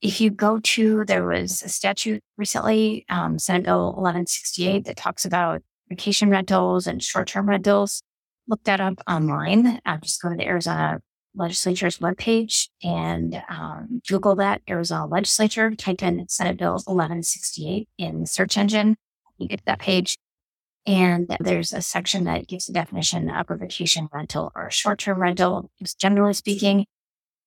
If you go to, there was a statute recently, um, Senate Bill 1168 that talks about vacation rentals and short term rentals. Look that up online. Uh, just go to the Arizona legislature's webpage and um, Google that Arizona legislature, type in Senate Bill 1168 in the search engine. You get to that page. And there's a section that gives a definition of a vacation rental or short term rental. Just generally speaking,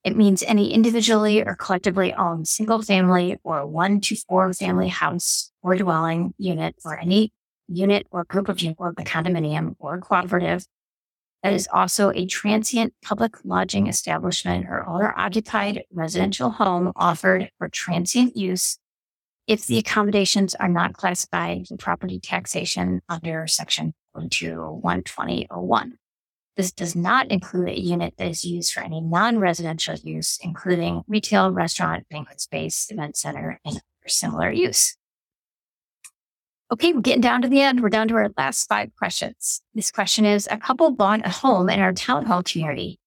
it means any individually or collectively owned single family or one to four family house or dwelling unit or any unit or group of units or the condominium or cooperative that is also a transient public lodging establishment or owner occupied residential home offered for transient use if the accommodations are not classified in property taxation under section 12001. This does not include a unit that is used for any non-residential use, including retail, restaurant, banquet space, event center, and similar use. Okay, we're getting down to the end. We're down to our last five questions. This question is A couple bought a home in our town hall community.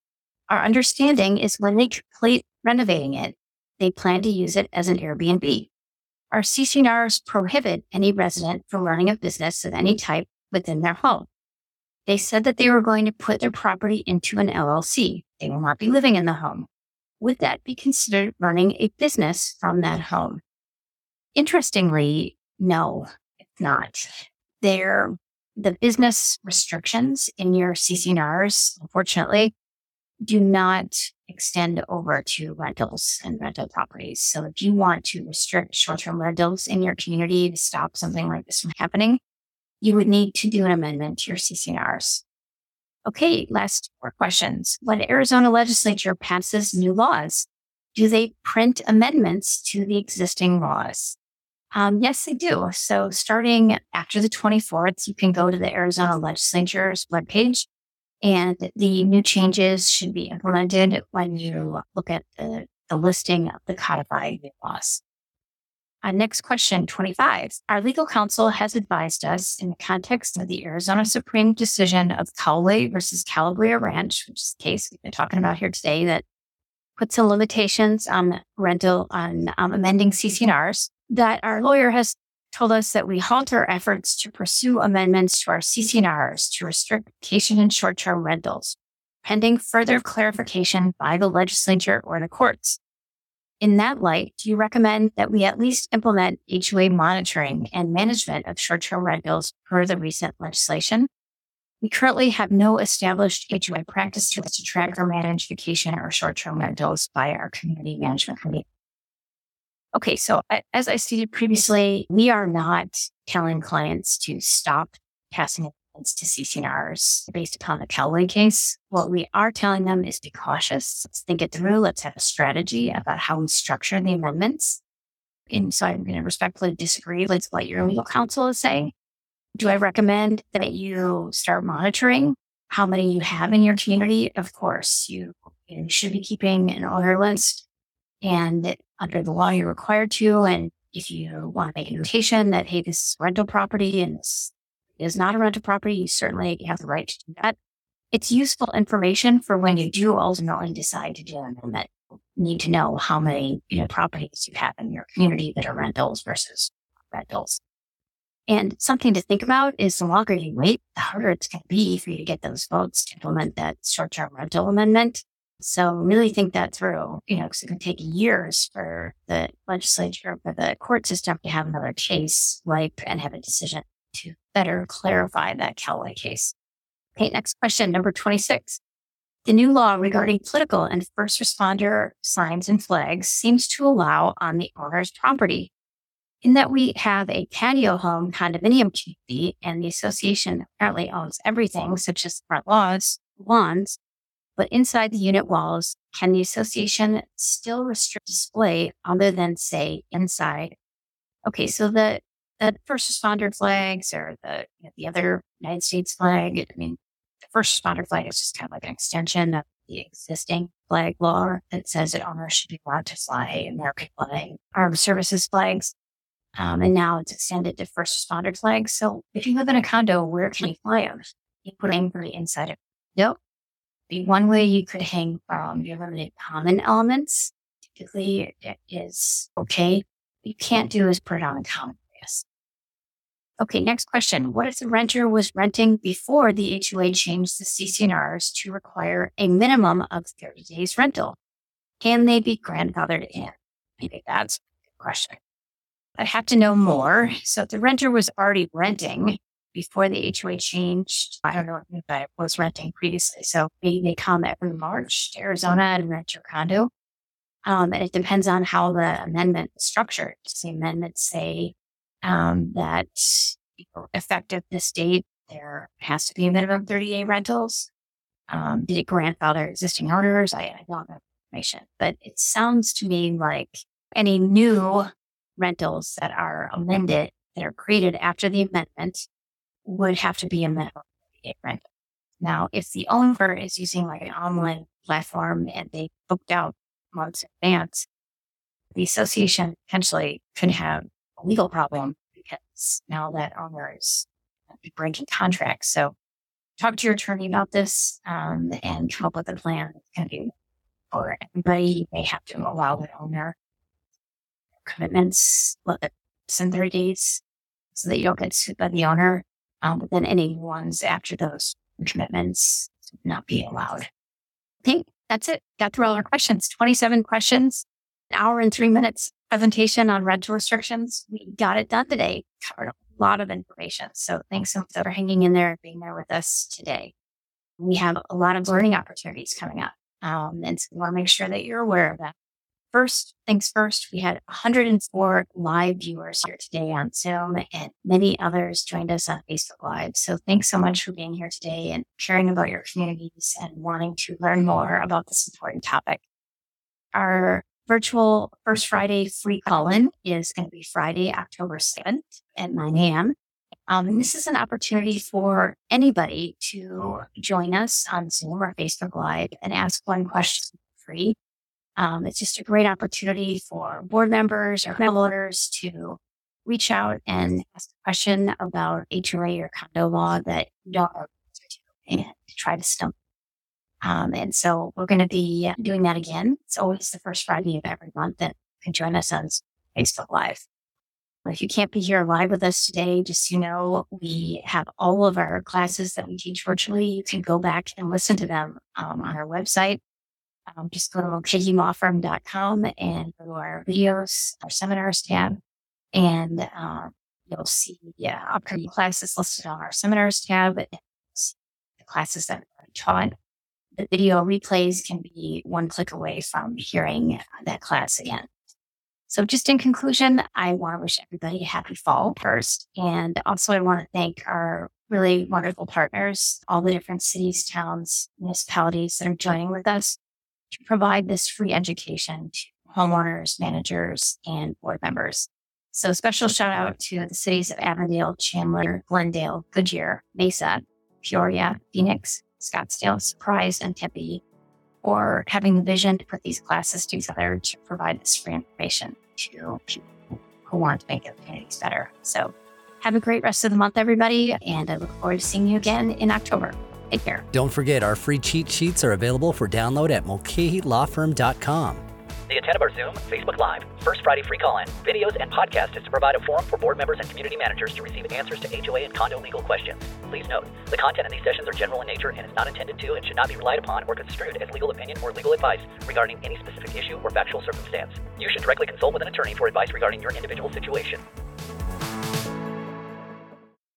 Our understanding is when they complete renovating it, they plan to use it as an Airbnb. Our CC&Rs prohibit any resident from running a business of any type within their home. They said that they were going to put their property into an LLC. They will not be living in the home. Would that be considered running a business from that home? Interestingly, no not. They're the business restrictions in your CC&Rs, unfortunately, do not extend over to rentals and rental properties. So if you want to restrict short-term rentals in your community to stop something like this from happening, you would need to do an amendment to your CC&Rs. Okay, last four questions. When Arizona legislature passes new laws, do they print amendments to the existing laws? Um, yes, they do. So starting after the 24th, you can go to the Arizona legislature's webpage and the new changes should be implemented when you look at the, the listing of the codified laws. Uh, next question, 25. Our legal counsel has advised us in the context of the Arizona Supreme decision of Kalway versus Calabria Ranch, which is the case we've been talking about here today, that puts some limitations on rental, on um, amending CC&Rs that our lawyer has told us that we halt our efforts to pursue amendments to our CC&Rs to restrict vacation and short-term rentals, pending further clarification by the legislature or the courts. In that light, do you recommend that we at least implement HOA monitoring and management of short-term rentals per the recent legislation? We currently have no established HOA practice to track or manage vacation or short-term rentals by our community management committee. Okay, so as I stated previously, we are not telling clients to stop passing amendments to CC&Rs based upon the Kalway case. What we are telling them is be cautious. Let's think it through. Let's have a strategy about how we structure the amendments. And so I'm going to respectfully disagree with what your legal counsel is saying. Do I recommend that you start monitoring how many you have in your community? Of course, you, you should be keeping an order list and under the law, you're required to. And if you want to make a notation that, hey, this is rental property and this is not a rental property, you certainly have the right to do that. It's useful information for when you do ultimately decide to do an amendment. Need to know how many you know, properties you have in your community that are rentals versus rentals. And something to think about is the longer you wait, the harder it's going to be for you to get those votes to implement that short-term rental amendment. So really think that through, you know, because it can take years for the legislature, for the court system to have another case ripe and have a decision to better clarify that Kalway case. Okay, next question, number 26. The new law regarding political and first responder signs and flags seems to allow on the owner's property. In that we have a patio home condominium community and the association apparently owns everything, such as front lawns, lawns, but inside the unit walls, can the association still restrict display other than, say, inside? Okay, so the, the first responder flags or the, you know, the other United States flag, I mean, the first responder flag is just kind of like an extension of the existing flag law that says that owners should be allowed to fly American flag, armed services flags. Um, and now it's extended to first responder flags. So if you live in a condo, where can you fly them? You put them inside of. Nope. The one way you could hang from your limited common elements typically is okay. What you can't do is put it on the common areas. Okay, next question. What if the renter was renting before the HOA changed the CC&Rs to require a minimum of 30 days rental? Can they be grandfathered in? Maybe that's a good question. I'd have to know more. So if the renter was already renting before the HOA changed, I don't know if I was renting previously. So maybe they come every March to Arizona and rent your condo. Um, and it depends on how the amendment is structured. Does the amendment say um, that effective this date, there has to be a minimum 30 day rentals. Um, did it grandfather existing owners? I, I don't know information, but it sounds to me like any new rentals that are amended, that are created after the amendment would have to be a minimum 30 day. Now, if the owner is using like an online platform and they booked out months in advance, the association potentially could have a legal problem because now that owner is breaking contracts. So talk to your attorney about this um, and come up with a plan that's going to be for everybody. You may have to allow the owner commitments within 30 days so that you don't get sued by the owner. Um, but then any ones after those commitments not be allowed. I think that's it. Got through all our questions. 27 questions, an hour and three minutes presentation on rental restrictions. We got it done today. Covered a lot of information. So thanks so much for hanging in there and being there with us today. We have a lot of learning opportunities coming up. Um, and so we want to make sure that you're aware of that. First things first, we had 104 live viewers here today on Zoom and many others joined us on Facebook Live. So thanks so much for being here today and sharing about your communities and wanting to learn more about this important topic. Our virtual First Friday free call in is going to be Friday, October 7th at 9 a.m. Um, and this is an opportunity for anybody to join us on Zoom or Facebook Live and ask one question free. Um, it's just a great opportunity for board members or homeowners to reach out and ask a question about HOA or condo law that you don't know and try to stump um, and so we're going to be doing that again. It's always the first Friday of every month and you can join us on Facebook Live. If you can't be here live with us today, just you know, we have all of our classes that we teach virtually. You can go back and listen to them um, on our website. Um, just go to mulcahylawfirm.com and go to our videos, our seminars tab, and um, you'll see yeah, upcoming classes listed on our seminars tab the classes that are taught the video replays can be one click away from hearing that class again. So just in conclusion, I want to wish everybody a happy fall first. And also I want to thank our really wonderful partners, all the different cities, towns, municipalities that are joining with us to provide this free education to homeowners, managers, and board members. So special shout out to the cities of Avondale, Chandler, Glendale, Goodyear, Mesa, Peoria, Phoenix, Scottsdale, Surprise, and Tempe, for having the vision to put these classes together to provide this free information to people who want to make their communities better. So have a great rest of the month, everybody, and I look forward to seeing you again in October. Take care. Don't forget, our free cheat sheets are available for download at mulcahylawfirm.com. The intent of our Zoom, Facebook Live, First Friday free call in, videos, and podcast is to provide a forum for board members and community managers to receive answers to HOA and condo legal questions. Please note, the content in these sessions are general in nature and is not intended to and should not be relied upon or construed as legal opinion or legal advice regarding any specific issue or factual circumstance. You should directly consult with an attorney for advice regarding your individual situation.